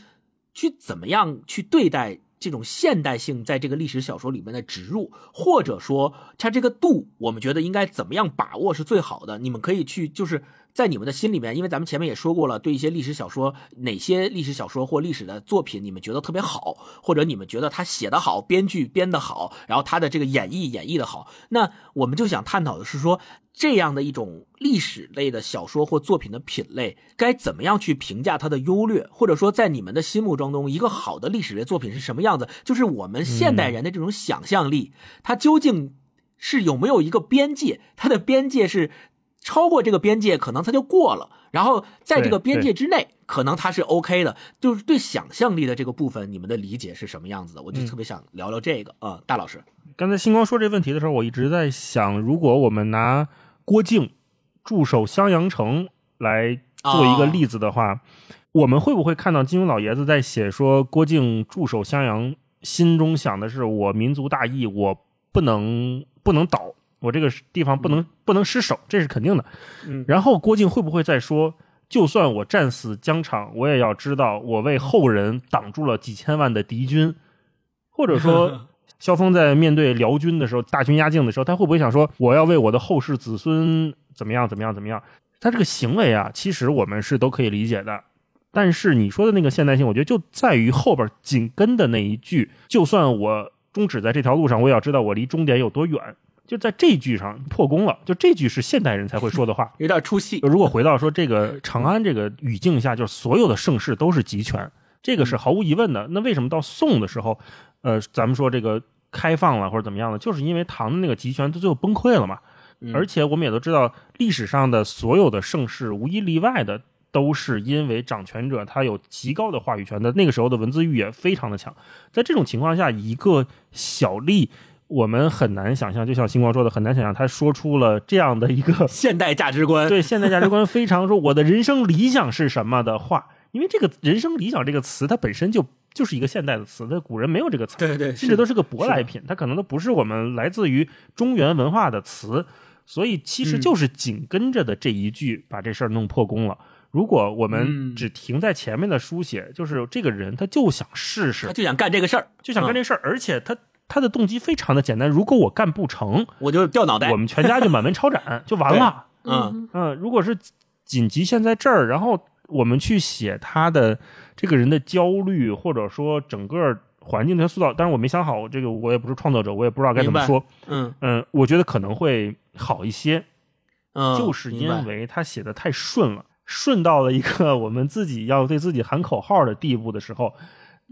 去怎么样去对待这种现代性在这个历史小说里面的植入，或者说它这个度，我们觉得应该怎么样把握是最好的？你们可以去就是。在你们的心里面，因为咱们前面也说过了，对一些历史小说，哪些历史小说或历史的作品，你们觉得特别好，或者你们觉得他写得好，编剧编得好，然后他的这个演绎演绎的好，那我们就想探讨的是说，这样的一种历史类的小说或作品的品类，该怎么样去评价它的优劣，或者说在你们的心目当中，一个好的历史类作品是什么样子？就是我们现代人的这种想象力，它究竟是有没有一个边界？它的边界是超过这个边界，可能它就过了；然后在这个边界之内，可能它是 OK 的。就是对想象力的这个部分，你们的理解是什么样子的？我就特别想聊聊这个啊、大老师。刚才星光说这问题的时候，我一直在想，如果我们拿郭靖驻守襄阳城来做一个例子的话，我们会不会看到金庸老爷子在写说郭靖驻守襄阳，心中想的是我民族大义，我不能不能倒，我这个地方不能不能失守，这是肯定的。嗯然后郭靖会不会再说？就算我战死疆场，我也要知道我为后人挡住了几千万的敌军，或者说萧峰在面对辽军的时候，大军压境的时候，他会不会想说，我要为我的后世子孙怎么样怎么样怎么样？他这个行为啊，其实我们是都可以理解的。但是你说的那个现代性，我觉得就在于后边紧跟的那一句，就算我终止在这条路上，我也要知道我离终点有多远。就在这句上破功了，就这句是现代人才会说的话。有点出戏。如果回到说 (laughs) 这个长安这个语境下，就是所有的盛世都是集权，这个是毫无疑问的。那为什么到宋的时候，呃，咱们说这个开放了或者怎么样的，就是因为唐的那个集权它最后崩溃了嘛。嗯而且我们也都知道，历史上的所有的盛世无一例外的。都是因为掌权者他有极高的话语权的，那个时候的文字狱也非常的强。在这种情况下，一个小吏，我们很难想象，就像星光说的，很难想象他说出了这样的一个 (laughs) 现代价值观，对现代价值观非常说我的人生理想是什么的话，因为这个人生理想这个词，它本身就就是一个现代的词，那古人没有这个词，对对，甚至都是个舶来品，它可能都不是我们来自于中原文化的词，所以其实就是紧跟着的这一句把这事儿弄破功了。如果我们嗯只停在前面的书写，就是这个人他就想试试他，就想干这个事儿，就想干这事儿，而且他他的动机非常的简单，如果我干不成，我就掉脑袋我。们全家就满门抄斩 (laughs) 就完了。嗯嗯，如果是紧急现在这儿，然后我们去写他的这个人的焦虑，或者说整个环境的塑造，但是我没想好，这个我也不是创作者，我也不知道该怎么说。嗯嗯，我觉得可能会好一些，嗯，就是因为他写的太顺了，顺到了一个我们自己要对自己喊口号的地步的时候，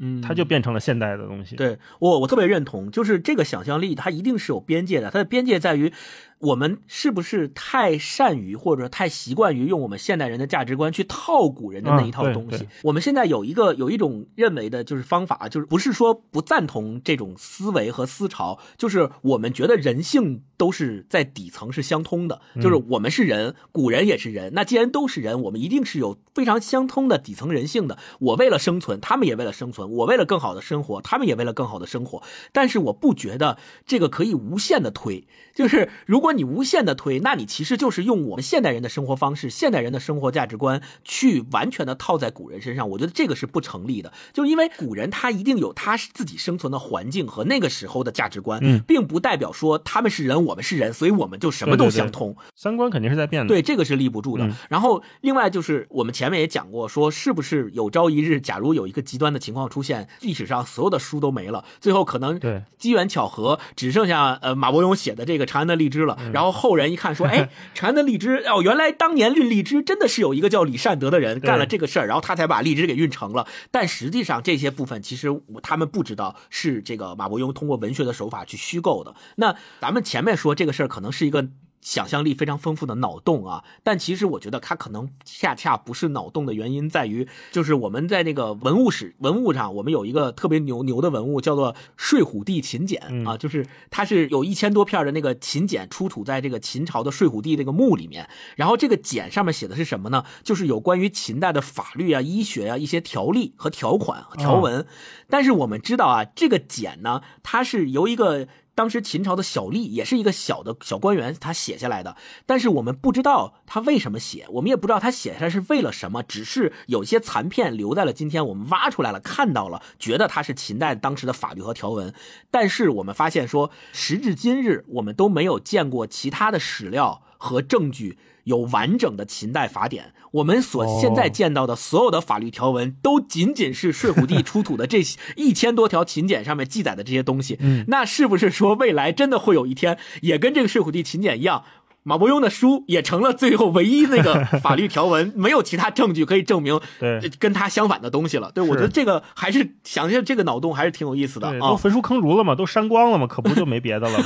嗯，它就变成了现代的东西。对我，我特别认同，就是这个想象力，它一定是有边界的。它的边界在于，我们是不是太善于或者太习惯于用我们现代人的价值观去套古人的那一套东西。对我们现在有一个有一种认为的就是方法，就是不是说不赞同这种思维和思潮，就是我们觉得人性都是在底层是相通的，就是我们是人，古人也是人。那既然都是人，我们一定是有非常相通的底层人性的。我为了生存，他们也为了生存；我为了更好的生活，他们也为了更好的生活。但是我不觉得这个可以无限的推，就是如果你无限的推，那你其实就是用我们现代人的生活方式、现代人的生活价值观去完全的套在古人身上。我觉得这个是不成立的，就是因为古人他一定有他自己生存的环境和那个时候的价值观，嗯并不代表说他们是人，我们是人，所以我们就什么对对对都相通。三观肯定是在变的。对，这个是立不住的。嗯然后另外就是我们前面也讲过，说是不是有朝一日，假如有一个极端的情况出现，历史上所有的书都没了，最后可能对机缘巧合只剩下呃马伯庸写的这个《长安的荔枝》了。嗯然后后人一看说，哎，(laughs)《长安的荔枝》哦，原来当年运荔枝真的是有一个叫李善德的人干了这个事儿，然后他才把荔枝给运成了。但实际上这些部分其实他们不知道是这个马伯庸通过文学的手法去虚构的。那咱们前面说这个事儿可能是一个。想象力非常丰富的脑洞啊，但其实我觉得它可能恰恰不是脑洞的原因在于，就是我们在那个文物史文物上，我们有一个特别牛牛的文物叫做睡虎地秦简嗯啊，就是它是有一千多片的那个秦简出土在这个秦朝的睡虎地那个墓里面，然后这个简上面写的是什么呢？就是有关于秦代的法律啊、医学啊一些条例和条款和条文，但是我们知道啊，这个简呢，它是由一个。当时秦朝的小吏也是一个小的小官员，他写下来的，但是我们不知道他为什么写，我们也不知道他写下来是为了什么，只是有些残片留在了今天，我们挖出来了，看到了，觉得它是秦代当时的法律和条文，但是我们发现说，时至今日，我们都没有见过其他的史料和证据有完整的秦代法典。我们所现在见到的所有的法律条文，都仅仅是睡虎地出土的这一千多条秦简上面记载的这些东西。嗯那是不是说未来真的会有一天，也跟这个睡虎地秦简一样？马伯庸的书也成了最后唯一那个 (laughs) 法律条文，没有其他证据可以证明对跟他相反的东西了。对，我觉得这个还是想想这个脑洞还是挺有意思的，啊都。焚书坑儒了嘛，都删光了嘛，可不就没别的了吗？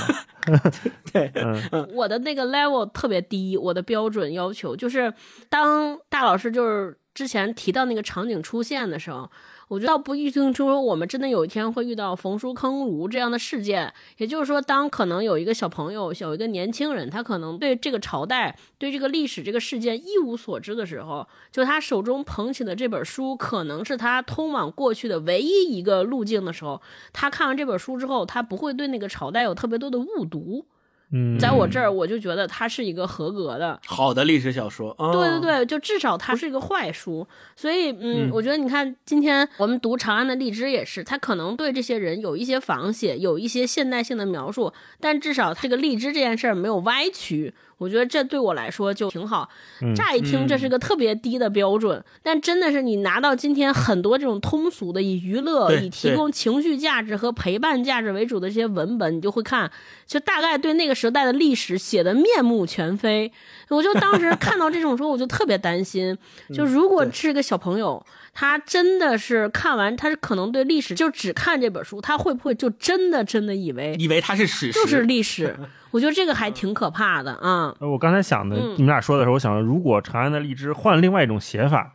(laughs) 对，(laughs) 嗯，我的那个 level 特别低，我的标准要求就是，当大老师就是之前提到那个场景出现的时候，我觉得不一定说我们真的有一天会遇到焚书坑儒这样的事件。也就是说，当可能有一个小朋友、有一个年轻人，他可能对这个朝代、对这个历史、这个事件一无所知的时候，就他手中捧起的这本书，可能是他通往过去的唯一一个路径的时候，他看完这本书之后，他不会对那个朝代有特别多的误读。嗯，在我这儿，我就觉得它是一个合格的。好的历史小说。哦、对对对，就至少它是一个坏书。所以，嗯，嗯我觉得你看，今天我们读《长安的荔枝》也是，它可能对这些人有一些仿写，有一些现代性的描述，但至少这个荔枝这件事儿没有歪曲。我觉得这对我来说就挺好。嗯乍一听这是个特别低的标准，但真的是你拿到今天很多这种通俗的以娱乐、以提供情绪价值和陪伴价值为主的这些文本，你就会看，就大概对那个时代的历史写的面目全非。我就当时看到这种时候，我就特别担心，就如果是个小朋友，他真的是看完，他是可能对历史就只看这本书，他会不会就真的真的以为以为它是史实，就是历史？(laughs) 我觉得这个还挺可怕的啊。呃我刚才想的，嗯你们俩说的时候，我想，如果长安的荔枝换另外一种写法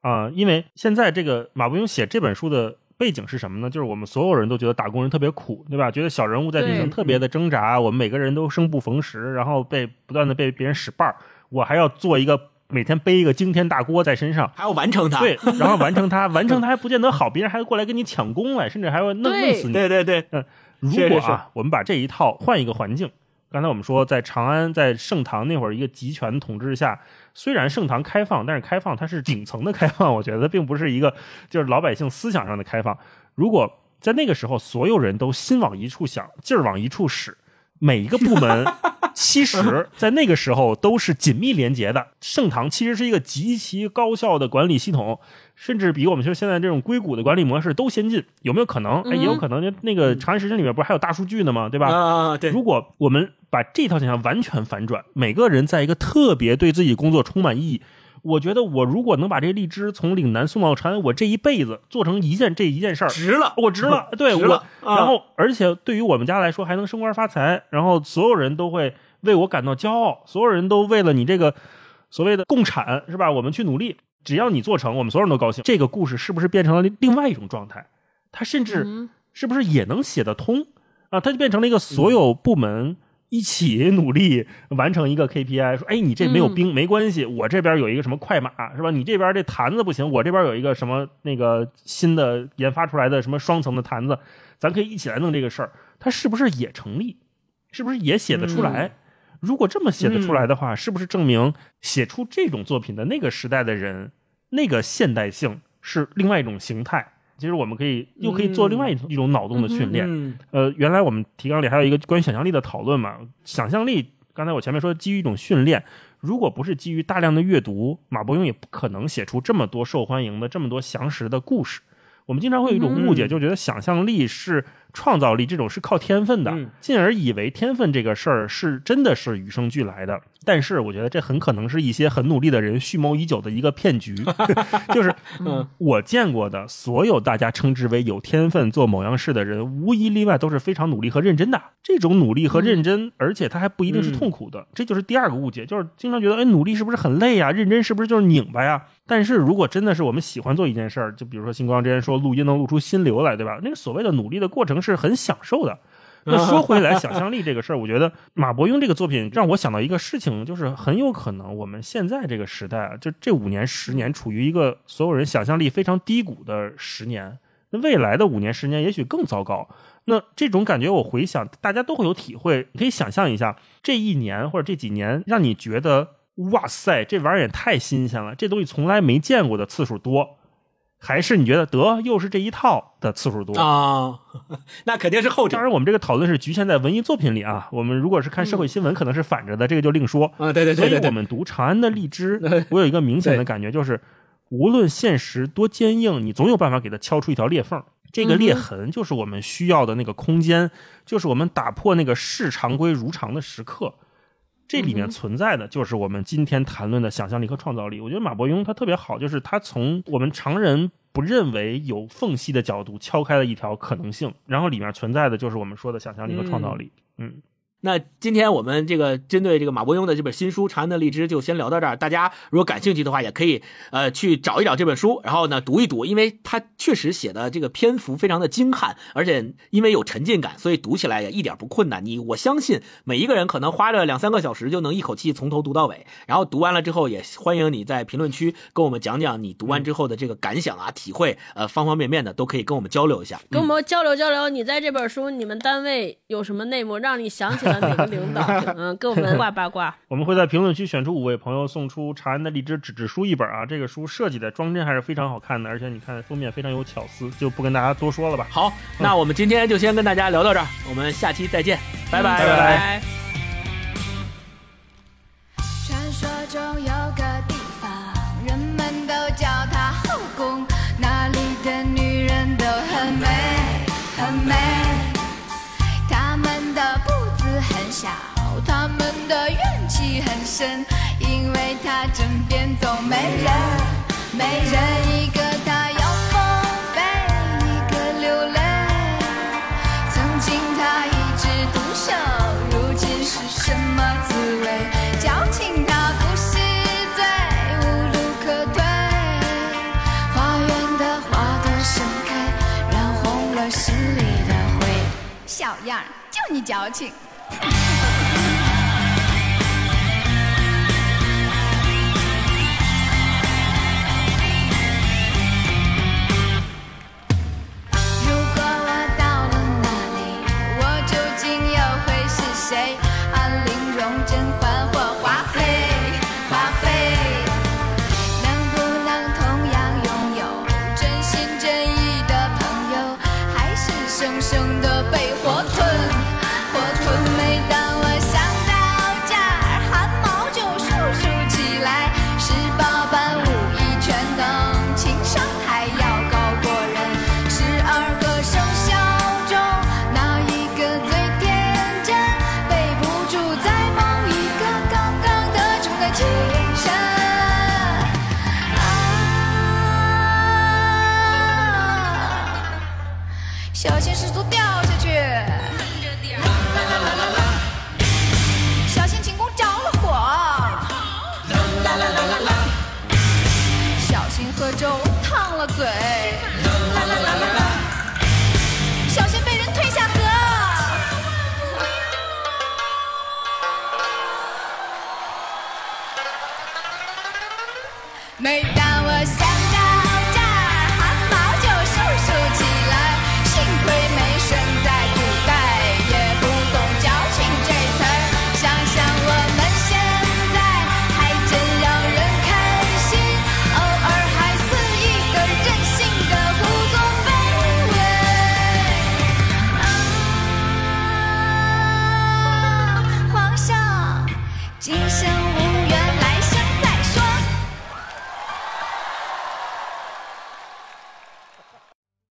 啊、因为现在这个马伯庸写这本书的背景是什么呢？就是我们所有人都觉得打工人特别苦，对吧？觉得小人物在底层特别的挣扎，我们每个人都生不逢时，然后被不断的被别人使绊儿，我还要做一个每天背一个惊天大锅在身上。还要完成它。对，然后完成它，(laughs) 完成它还不见得好，别人还会过来跟你抢功来，甚至还会弄弄死你。对对对，嗯如果啊，我们把这一套换一个环境，刚才我们说在长安，在盛唐那会儿一个集权统治下，虽然盛唐开放，但是开放它是顶层的开放，我觉得并不是一个就是老百姓思想上的开放。如果在那个时候所有人都心往一处想，劲儿往一处使，每一个部门 (laughs) 其实 (laughs) 在那个时候都是紧密连接的。盛唐其实是一个极其高效的管理系统，甚至比我们就现在这种硅谷的管理模式都先进，有没有可能？哎，也有可能。那个长安时辰里面不是还有大数据呢吗？对吧？啊，对，如果我们把这套现象完全反转，每个人在一个特别对自己工作充满意义，我觉得我如果能把这荔枝从岭南送到长安，我这一辈子做成一件这一件事儿，值了，我值了。(laughs) 对值了我，然后而且对于我们家来说还能升官发财，然后所有人都会为我感到骄傲，所有人都为了你这个所谓的共产是吧？我们去努力，只要你做成，我们所有人都高兴。这个故事是不是变成了另另外一种状态？它甚至嗯是不是也能写得通啊？它就变成了一个所有部门一起努力完成一个 KPI，说，哎，你这没有兵、没关系，我这边有一个什么快马是吧？你这边这坛子不行，我这边有一个什么那个新的研发出来的什么双层的坛子，咱可以一起来弄这个事儿，它是不是也成立？是不是也写得出来？如果这么写得出来的话，是不是证明写出这种作品的那个时代的人，那个现代性是另外一种形态？其实我们可以又可以做另外一种一种脑洞的训练。嗯呃，原来我们提纲里还有一个关于想象力的讨论嘛，想象力，刚才我前面说基于一种训练，如果不是基于大量的阅读，马伯庸也不可能写出这么多受欢迎的、这么多详实的故事。我们经常会有一种误解，嗯就觉得想象力是创造力这种是靠天分的，嗯进而以为天分这个事儿是真的是与生俱来的。但是我觉得这很可能是一些很努力的人蓄谋已久的一个骗局，(laughs) 就是嗯我见过的所有大家称之为有天分做某样事的人，无一例外都是非常努力和认真的。这种努力和认真，而且他还不一定是痛苦的，这就是第二个误解，就是经常觉得，哎，努力是不是很累呀？认真是不是就是拧巴呀？但是如果真的是我们喜欢做一件事儿，就比如说星光之前说录音能录出心流来，对吧？那个所谓的努力的过程是很享受的。那说回来，想象力这个事儿，我觉得马伯庸这个作品让我想到一个事情，就是很有可能我们现在这个时代啊，就这五年、十年处于一个所有人想象力非常低谷的十年。那未来的五年、十年也许更糟糕。那这种感觉，我回想大家都会有体会。你可以想象一下，这一年或者这几年，让你觉得哇塞，这玩意儿也太新鲜了，这东西从来没见过的次数多，还是你觉得得又是这一套的次数多？啊，(laughs) 那肯定是后者当然，我们这个讨论是局限在文艺作品里啊。我们如果是看社会新闻，可能是反着的，这个就另说。啊，对对所以我们读长安的荔枝，(laughs) 我有一个明显的感觉，就是无论现实多坚硬，你总有办法给它敲出一条裂缝。这个裂痕就是我们需要的那个空间，就是我们打破那个视常规如常的时刻。这里面存在的就是我们今天谈论的想象力和创造力。我觉得马伯庸他特别好，就是他从我们常人不认为有缝隙的角度敲开了一条可能性，然后里面存在的就是我们说的想象力和创造力。嗯那今天我们这个针对这个马伯庸的这本新书《长安的荔枝》就先聊到这儿。大家如果感兴趣的话，也可以呃去找一找这本书，然后呢读一读，因为它确实写的这个篇幅非常的精悍，而且因为有沉浸感，所以读起来也一点不困难。你我相信每一个人可能花着两三个小时就能一口气从头读到尾。然后读完了之后，也欢迎你在评论区跟我们讲讲你读完之后的这个感想啊、体会，呃，方方面面的都可以跟我们交流一下。跟我们交流交流，你在这本书你们单位有什么内幕，让你想起了哪个领导？嗯，跟我们 (laughs) 挂八卦。我们会在评论区选出五位朋友，送出长安的荔枝纸质书一本啊。这个书设计的装帧还是非常好看的，而且你看封面非常有巧思，就不跟大家多说了吧。好，那我们今天就先跟大家聊到这儿，我们下期再见，拜拜嗯拜拜。传很深，因为他枕边总没人，没人一个他要风飞，一个流泪。曾经他一枝独秀，如今是什么滋味？矫情他不是罪，无路可退。花园的花朵盛开，染红了心里的灰。小样儿，就你矫情。